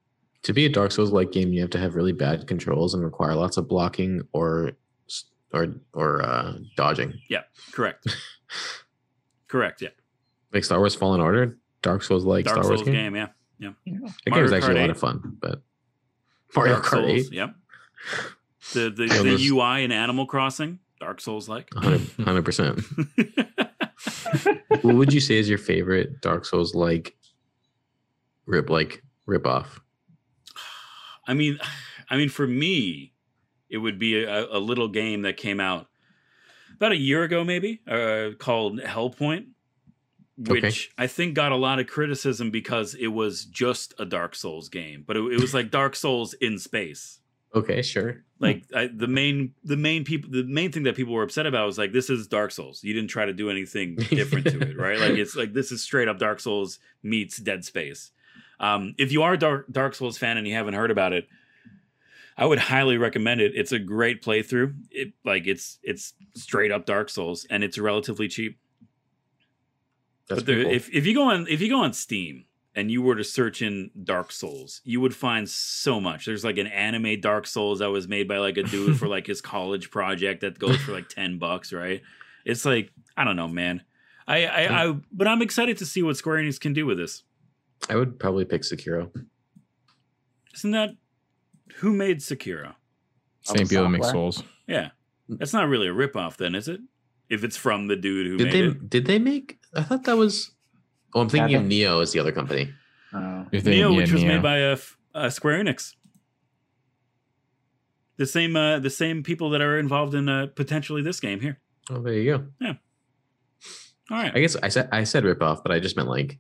To be a Dark Souls like game, you have to have really bad controls and require lots of blocking or or or uh, dodging. Yeah, correct. (laughs) Correct. Yeah. Like Star Wars Fallen Order, Dark Souls like Dark Star Wars game. game. Yeah. Yeah. That game was Mario actually Kart a lot 8. of fun, but Mario Dark Kart Souls. 8, Yep. The the, Yeah, the those- UI in Animal Crossing, Dark Souls like. 100 percent. (laughs) What would you say is your favorite Dark Souls like rip like rip off? I mean, (sighs) I mean, for me, it would be a, a little game that came out about a year ago, maybe, uh, called Hellpoint, which Okay. I think got a lot of criticism because it was just a Dark Souls game, but it, it was like Dark Souls in space. Okay, sure. Like I, the main, the main people, the main thing that people were upset about was like, this is Dark Souls. You didn't try to do anything different to it, right? (laughs) Like it's like this is straight up Dark Souls meets Dead Space. Um, if you are a Dark Dark Souls fan and you haven't heard about it, I would highly recommend it. It's a great playthrough. It like it's it's straight up Dark Souls and it's relatively cheap. That's but there, cool. if if you go on if you go on Steam and you were to search in Dark Souls, you would find so much. There's like an anime Dark Souls that was made by like a dude for like his college project that goes for like (laughs) ten bucks, right? It's like I don't know, man. I I, I but I'm excited to see what Square Enix can do with this. I would probably pick Sekiro. Isn't that who made Sekiro? Same people that make souls. Yeah, that's not really a ripoff, then, is it? If it's from the dude who Did made they it. did they make I thought that was Oh, I'm thinking of Haven't- Nioh as the other company. Oh. You're thinking, Nioh, yeah, which was Nioh. made by uh, F- uh, Square Enix. The same, uh, the same people that are involved in uh, potentially this game here. Oh, there you go. Yeah. All right, I guess I said I said rip off, but I just meant like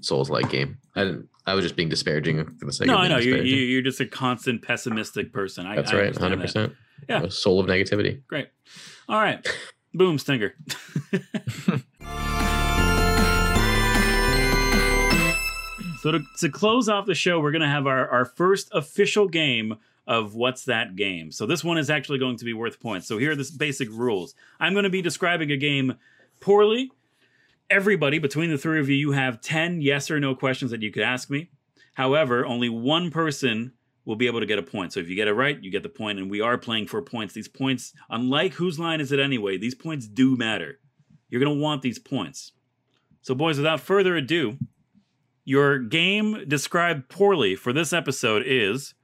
Souls like game. I didn't I was just being disparaging for the sake no, of I know you're, you- you're just a constant pessimistic person. I, That's I right, hundred that. percent. Yeah. soul of negativity. Great. All right, boom, stinger. (laughs) so to, to close off the show, we're gonna have our our first official game of what's that game. So this one is actually going to be worth points. So here are the basic rules. I'm going to be describing a game poorly. Everybody between the three of you, you have 10 yes or no questions that you could ask me. However, only one person will be able to get a point. So if you get it right, you get the point, and we are playing for points. These points, unlike whose line is it anyway, these points do matter. You're going to want these points. So, boys, without further ado, Your game described poorly for this episode is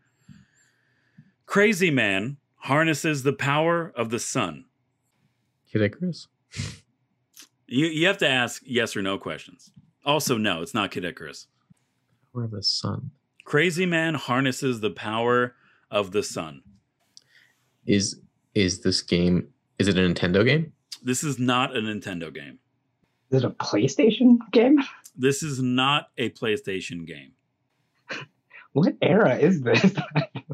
Crazy Man harnesses the power of the sun. Kid Icarus. (laughs) You you have to ask yes or no questions. Also, no, it's not Kid Icarus. Or the sun. Crazy Man harnesses the power of the sun. Is is this game? Is it a Nintendo game? This is not a Nintendo game. Is it a PlayStation game? (laughs) This is not a PlayStation game. What era is this?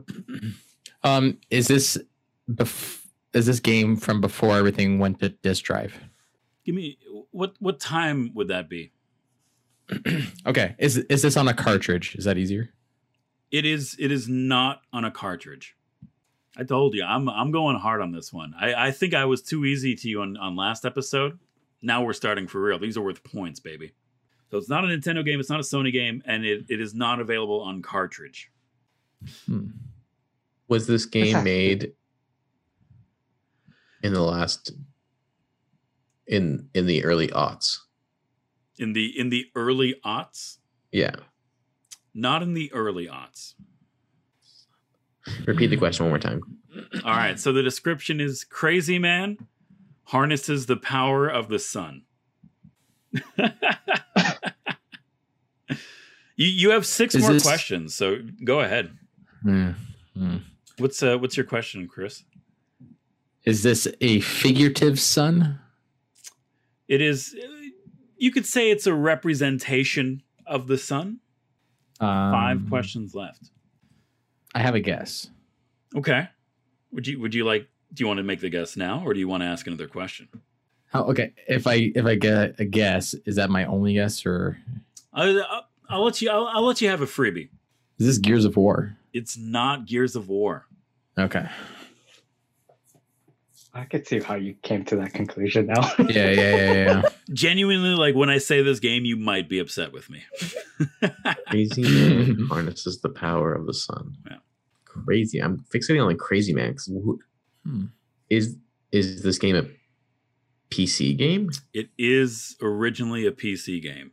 (laughs) Um, is this bef- is this game from before everything went to disk drive? Give me what what time would that be? (clears throat) Okay, is is this on a cartridge? Is that easier? It is it is not on a cartridge. I told you, I'm I'm going hard on this one. I, I think I was too easy to you on, on last episode. Now we're starting for real. These are worth points, baby. So it's not a Nintendo game, it's not a Sony game, and it, it is not available on cartridge. Hmm. Was this game made in the last in in the early aughts? In the in the early aughts, Yeah. not in the early aughts. Repeat the question one more time. All right, so the description is crazy man harnesses the power of the sun. (laughs) you you have six Is more this- questions, so go ahead. Hmm. What's uh what's your question, Chris? Is this a figurative sun? It is you could say it's a representation of the sun. Five Um, questions left. I have a guess. Okay. Would you would you like do you want to make the guess now or do you want to ask another question? How, okay, if I if I get a guess, is that my only guess, or I'll, I'll, I'll let you I'll, I'll let you have a freebie. is this Gears of War? It's not Gears of War. Okay. I could see how you came to that conclusion now. (laughs) Yeah, yeah, yeah, yeah. genuinely like when i say this game you might be upset with me (laughs) Crazy man (laughs) harnesses the power of the sun. Yeah. Crazy. I'm fixating on like crazy man. who- Hmm. Is is this game a PC game? it is originally a pc game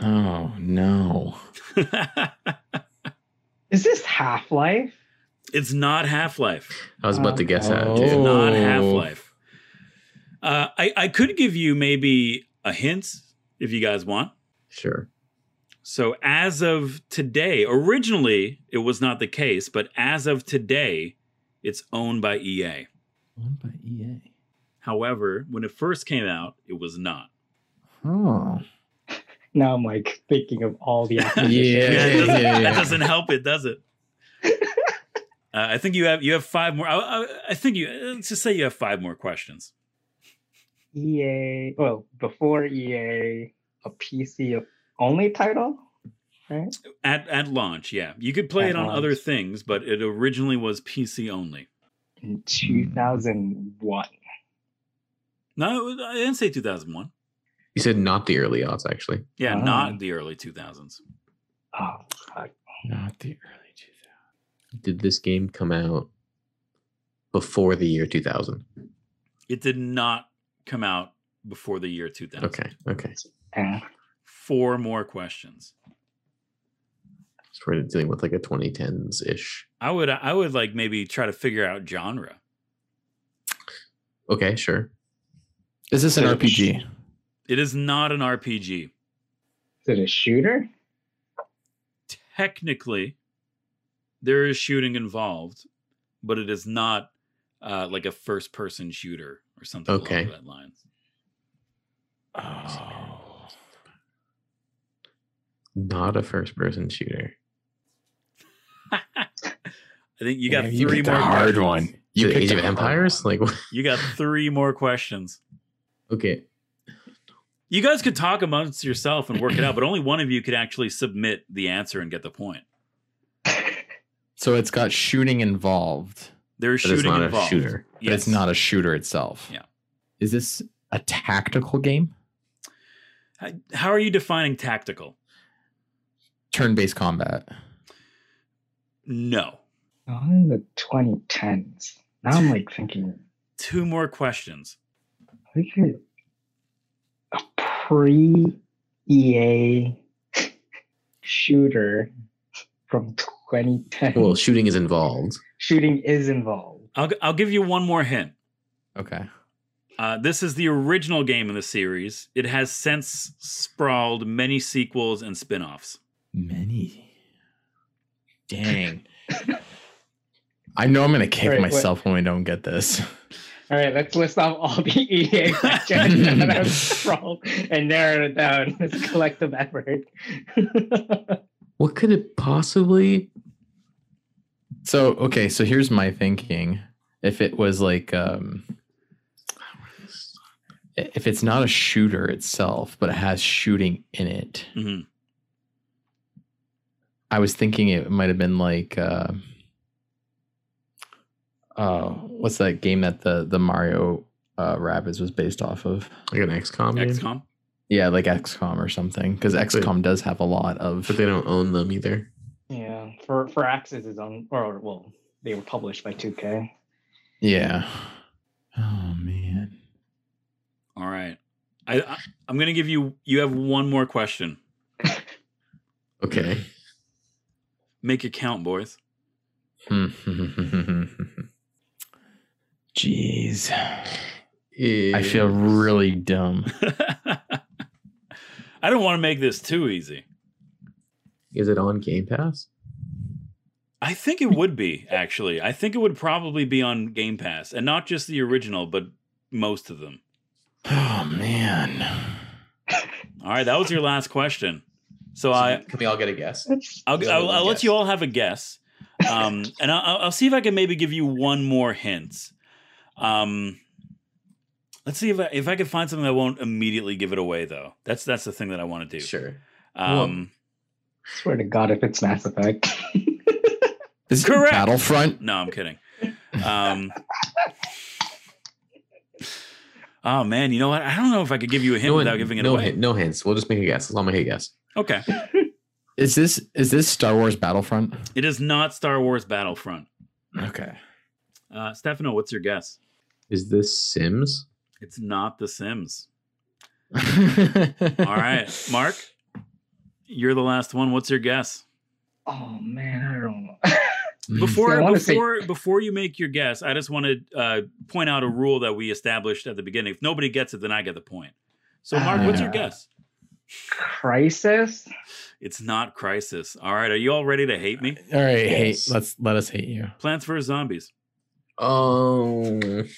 Oh no. is this Half Life? It's not half-life I was about to guess that Oh. it's too. not half-life uh, I, I could give you maybe a hint if you guys want Sure. so as of today originally it was not the case but as of today it's owned by ea Owned by EA. however when it first came out it was not Oh. Now I'm like thinking of all the (laughs) Yeah, acquisitions. yeah, it yeah, yeah. that doesn't help it, does it? Uh, I think you have you have five more. I, I, I think you uh, let's just say you have five more questions. EA, well, before EA, a PC only title, right? At at launch, yeah, you could play At it on other things, but it originally was PC only. In 2001. No, I didn't say two thousand one. You said not the early aughts, actually. Yeah, Oh. not the early two thousands. Oh, fuck. Not the early 2000s. Did this game come out before the year 2000? It did not come out before the year two thousand. Okay. Okay. Four more questions. So we're dealing with like a 2010s ish. I would I would like maybe try to figure out genre. Okay, sure. Is this an So- RPG? It is not an RPG. Is it a shooter? technically there is shooting involved, but it is not uh, like a first person shooter or something Okay. along that lines. Oh. Not a first person shooter. (laughs) I think you got Damn, three more hard questions. one. You picked Age of Empires? Like, what? (laughs) You got three more questions. okay. You guys could talk amongst yourself and work it out, but only one of you could actually submit the answer and get the point. So it's got shooting involved, There's But it's shooting not involved. a shooter. but it's not a shooter itself. Yeah. Is this a tactical game? How- How are you defining tactical? Turn-based combat. No. On the 2010s. Now I'm like thinking, Two more questions. we could a pre EA shooter from 2010. Well, shooting is involved. shooting is involved. I'll I'll give you one more hint. Okay. Uh, this is the original game in the series. It has since sprawled many sequels and spin-offs. Many. Dang. (laughs) I know I'm gonna kick Wait, wait. myself when we don't get this. All right, let's list off all the (laughs) EA franchises that have (laughs) sprawled and narrow it down. It's a collective effort. What could it possibly? So okay, so here's my thinking. If it was like um if it's not a shooter itself, but it has shooting in it, Mhm. I was thinking it might have been like uh uh what's that game that the the Mario uh Rabbids was based off of? Like an XCOM game? XCOM. Yeah, like XCOM or something. Because XCOM does have a lot of But they don't own them either. Yeah, for Firaxis is on, or well, they were published by 2K. Yeah. Oh man. All right. I, I I'm gonna give you. You have one more question. (laughs) Okay. Make it count, boys. (laughs) Jeez. I feel really dumb. (laughs) I don't want to make this too easy. Is it on Game Pass? I think it would be actually. I think it would probably be on Game Pass, and not just the original, but most of them. Oh man. All right, that was your last question. So I, can we all get a guess? I'll, Is that I'll, I'll let you all have a guess, um, (laughs) and I'll, I'll see if I can maybe give you one more hint. Um, let's see if I, if I can find something that won't immediately give it away, though. That's that's the thing that I want to do. Sure. Um, Swear to God, if it's Mass Effect. (laughs) Is it Correct. Battlefront? no, I'm kidding. Um, oh man, you know what? I don't know if I could give you a hint no, without giving it no, away. hint- no hints. We'll just make a guess. I'll make a guess. Okay, (laughs) Is this is this Star Wars Battlefront? it is not Star Wars Battlefront. Okay. Uh, Stefano, what's your guess? Is this Sims? It's not The Sims. All (laughs) All right, Mark, you're the last one. What's your guess? oh man, I don't know. (laughs) Before I wanna say- before before you make your guess, I just want to uh, point out a rule that we established at the beginning. If nobody gets it, then I get the point. So, Mark, what's your Ah. guess? Crysis. It's not Crysis. All right, are you all ready to hate me? All right, hate. Let's let us hate you. Plants vs Zombies. Oh, (laughs)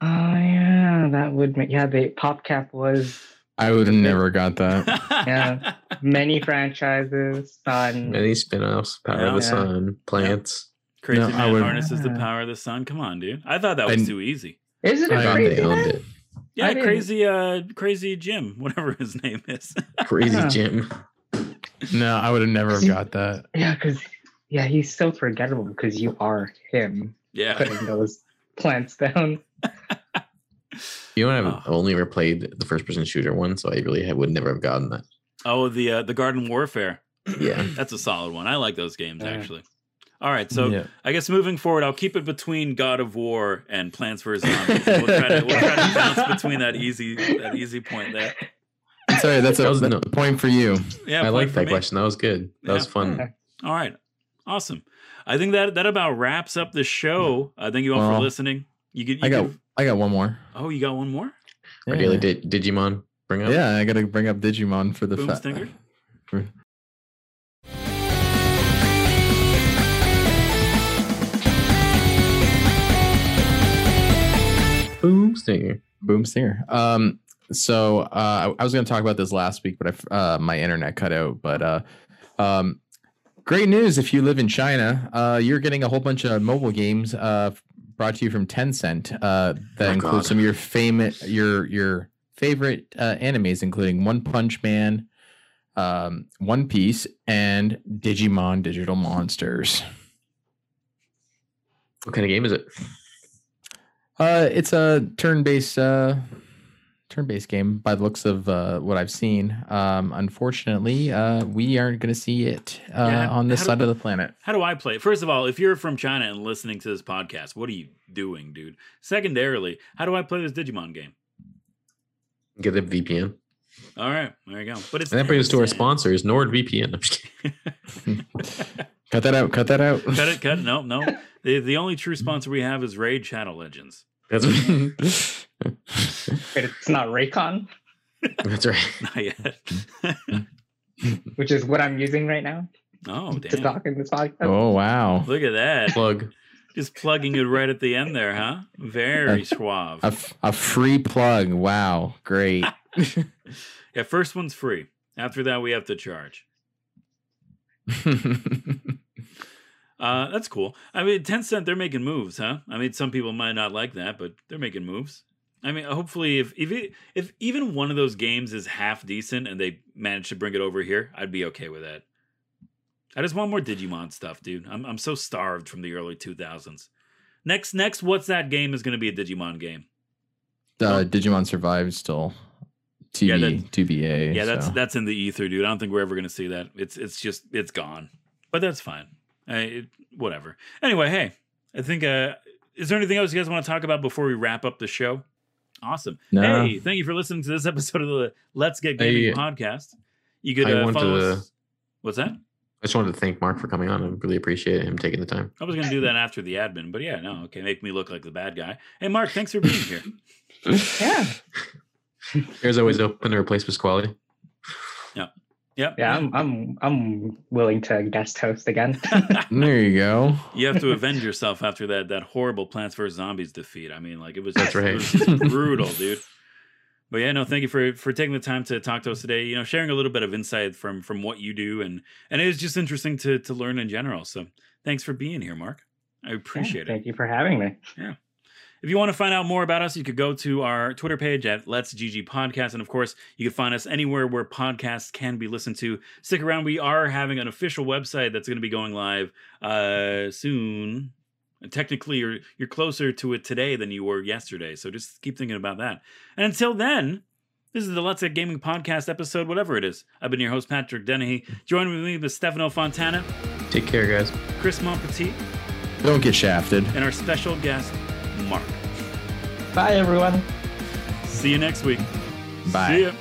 Oh yeah, that would make yeah. The PopCap was I would have never got that. (laughs) Yeah. many franchises on. many spin-offs. Power of the Yeah. Sun, Plants. Crazy No, I Man would- harnesses the power of the sun. Come on, dude. I thought that was I- too easy. Isn't it I a crazy they owned it. Yeah, didn't- crazy, uh, crazy Jim, (laughs) whatever his name is. Crazy Jim. no, I would have never got that. Yeah, because yeah, he's so forgettable because you are him yeah. putting those plants down. (laughs) You know, I've Oh. only ever played the first-person shooter one, so I really would never have gotten that. Oh, the uh, the Garden Warfare. Yeah. (clears throat) That's a solid one. I like those games Yeah. actually. All right, so Yeah. I guess moving forward, I'll keep it between God of War and Plants vs Zombies. we'll try to we'll try to (laughs) bounce between that easy that easy point there. sorry, that's a That was no- a point for you. Yeah, I like that me. question. That was good. That was fun. All right, awesome. I think that that about wraps up the show. I thank you all for listening. You could, you I got could- I got one more. oh, you got one more. Our daily Di- Digimon bring up. Yeah, I got to bring up Digimon for the Boom fa- stinger? for- Boom stinger. Boom stinger. Um, so uh, I, I was going to talk about this last week, but I f uh, my internet cut out. But uh, um, great news if you live in China, uh, you're getting a whole bunch of mobile games uh, brought to you from Tencent uh, that Oh, include God. some of your famous your your favorite uh, animes, including One Punch Man, um, One Piece, and Digimon Digital Monsters. What kind of game is it? Uh, it's a turn-based uh, turn-based game by the looks of uh, what I've seen. Um, unfortunately, uh, we aren't going to see it uh, Yeah, on this side do- of the planet. How do I play? it? First of all, if you're from China and listening to this podcast, what are you doing, dude? Secondarily, how do I play this Digimon game? Get a VPN. All right, there you go. But it's And that brings us to our Tencent. sponsors, NordVPN. I'm just. (laughs) Cut that out. Cut that out. cut it, cut it. No, no. (laughs) The the only true sponsor we have is Raid Shadow Legends. That's Wait, it's not Raycon, that's right. (laughs) Not yet. which is what I'm using right now oh to damn! talk in this podcast. oh wow. Look at that. Plug. Just plugging it right at the end there, huh? Very suave. A, f- a free plug. Wow. Great. (laughs) (laughs) Yeah, first one's free. After that, we have to charge. Uh, that's cool. I mean, Tencent, they're making moves, huh? I mean, some people might not like that, but they're making moves. I mean, hopefully, if if it, if even one of those games is half decent and they manage to bring it over here, I'd be okay with that. I just want more Digimon stuff, dude. I'm I'm so starved from the early 2000s. Next, next, what's that game is going to be a Digimon game? uh, Digimon survives still. TV, Yeah, that- TBA. Yeah, that's that's in the ether, dude. I don't think we're ever going to see that. It's it's just it's gone. But that's fine. I, it, whatever. Anyway, hey, I think. uh Is there anything else you guys want to talk about before we wrap up the show? Awesome. No. Hey, thank you for listening to this episode of the Let's Get Gaming Hey, podcast. You could I uh, want follow to- us. What's that? I just wanted to thank Mark for coming on. I really appreciate him taking the time. I was going to do that after the admin, but yeah, no, okay, make me look like the bad guy. Hey, Mark, thanks for being here. (laughs) Yeah, Here's always open to replace Pasquale. Yep. yeah, I'm I'm I'm willing to guest host again. (laughs) (laughs) there you go. you have to avenge yourself after that that horrible Plants vs Zombies defeat. I mean, like it was That's just, it right. was just (laughs) brutal, dude. But yeah, no, thank you for for taking the time to talk to us today. You know, sharing a little bit of insight from from what you do, and and it was just interesting to to learn in general. So thanks for being here, Mark. I appreciate it. Thank you for having me. If you want to find out more about us, you could go to our Twitter page at Let's GG Podcast. And of course, you can find us anywhere where podcasts can be listened to. Stick around. We are having an official website that's going to be going live uh, soon. Technically, you're, you're closer to it today than you were yesterday. So just keep thinking about that. And until then, this is the Let's Get Gaming Podcast episode, whatever it is. I've been your host, Patrick Dennehy. Joining with me is Stefano Fontana, Take care, guys. Chris Montpetit. Don't get shafted. and our special guest, Mark. Bye, everyone. See you next week. Bye. See ya.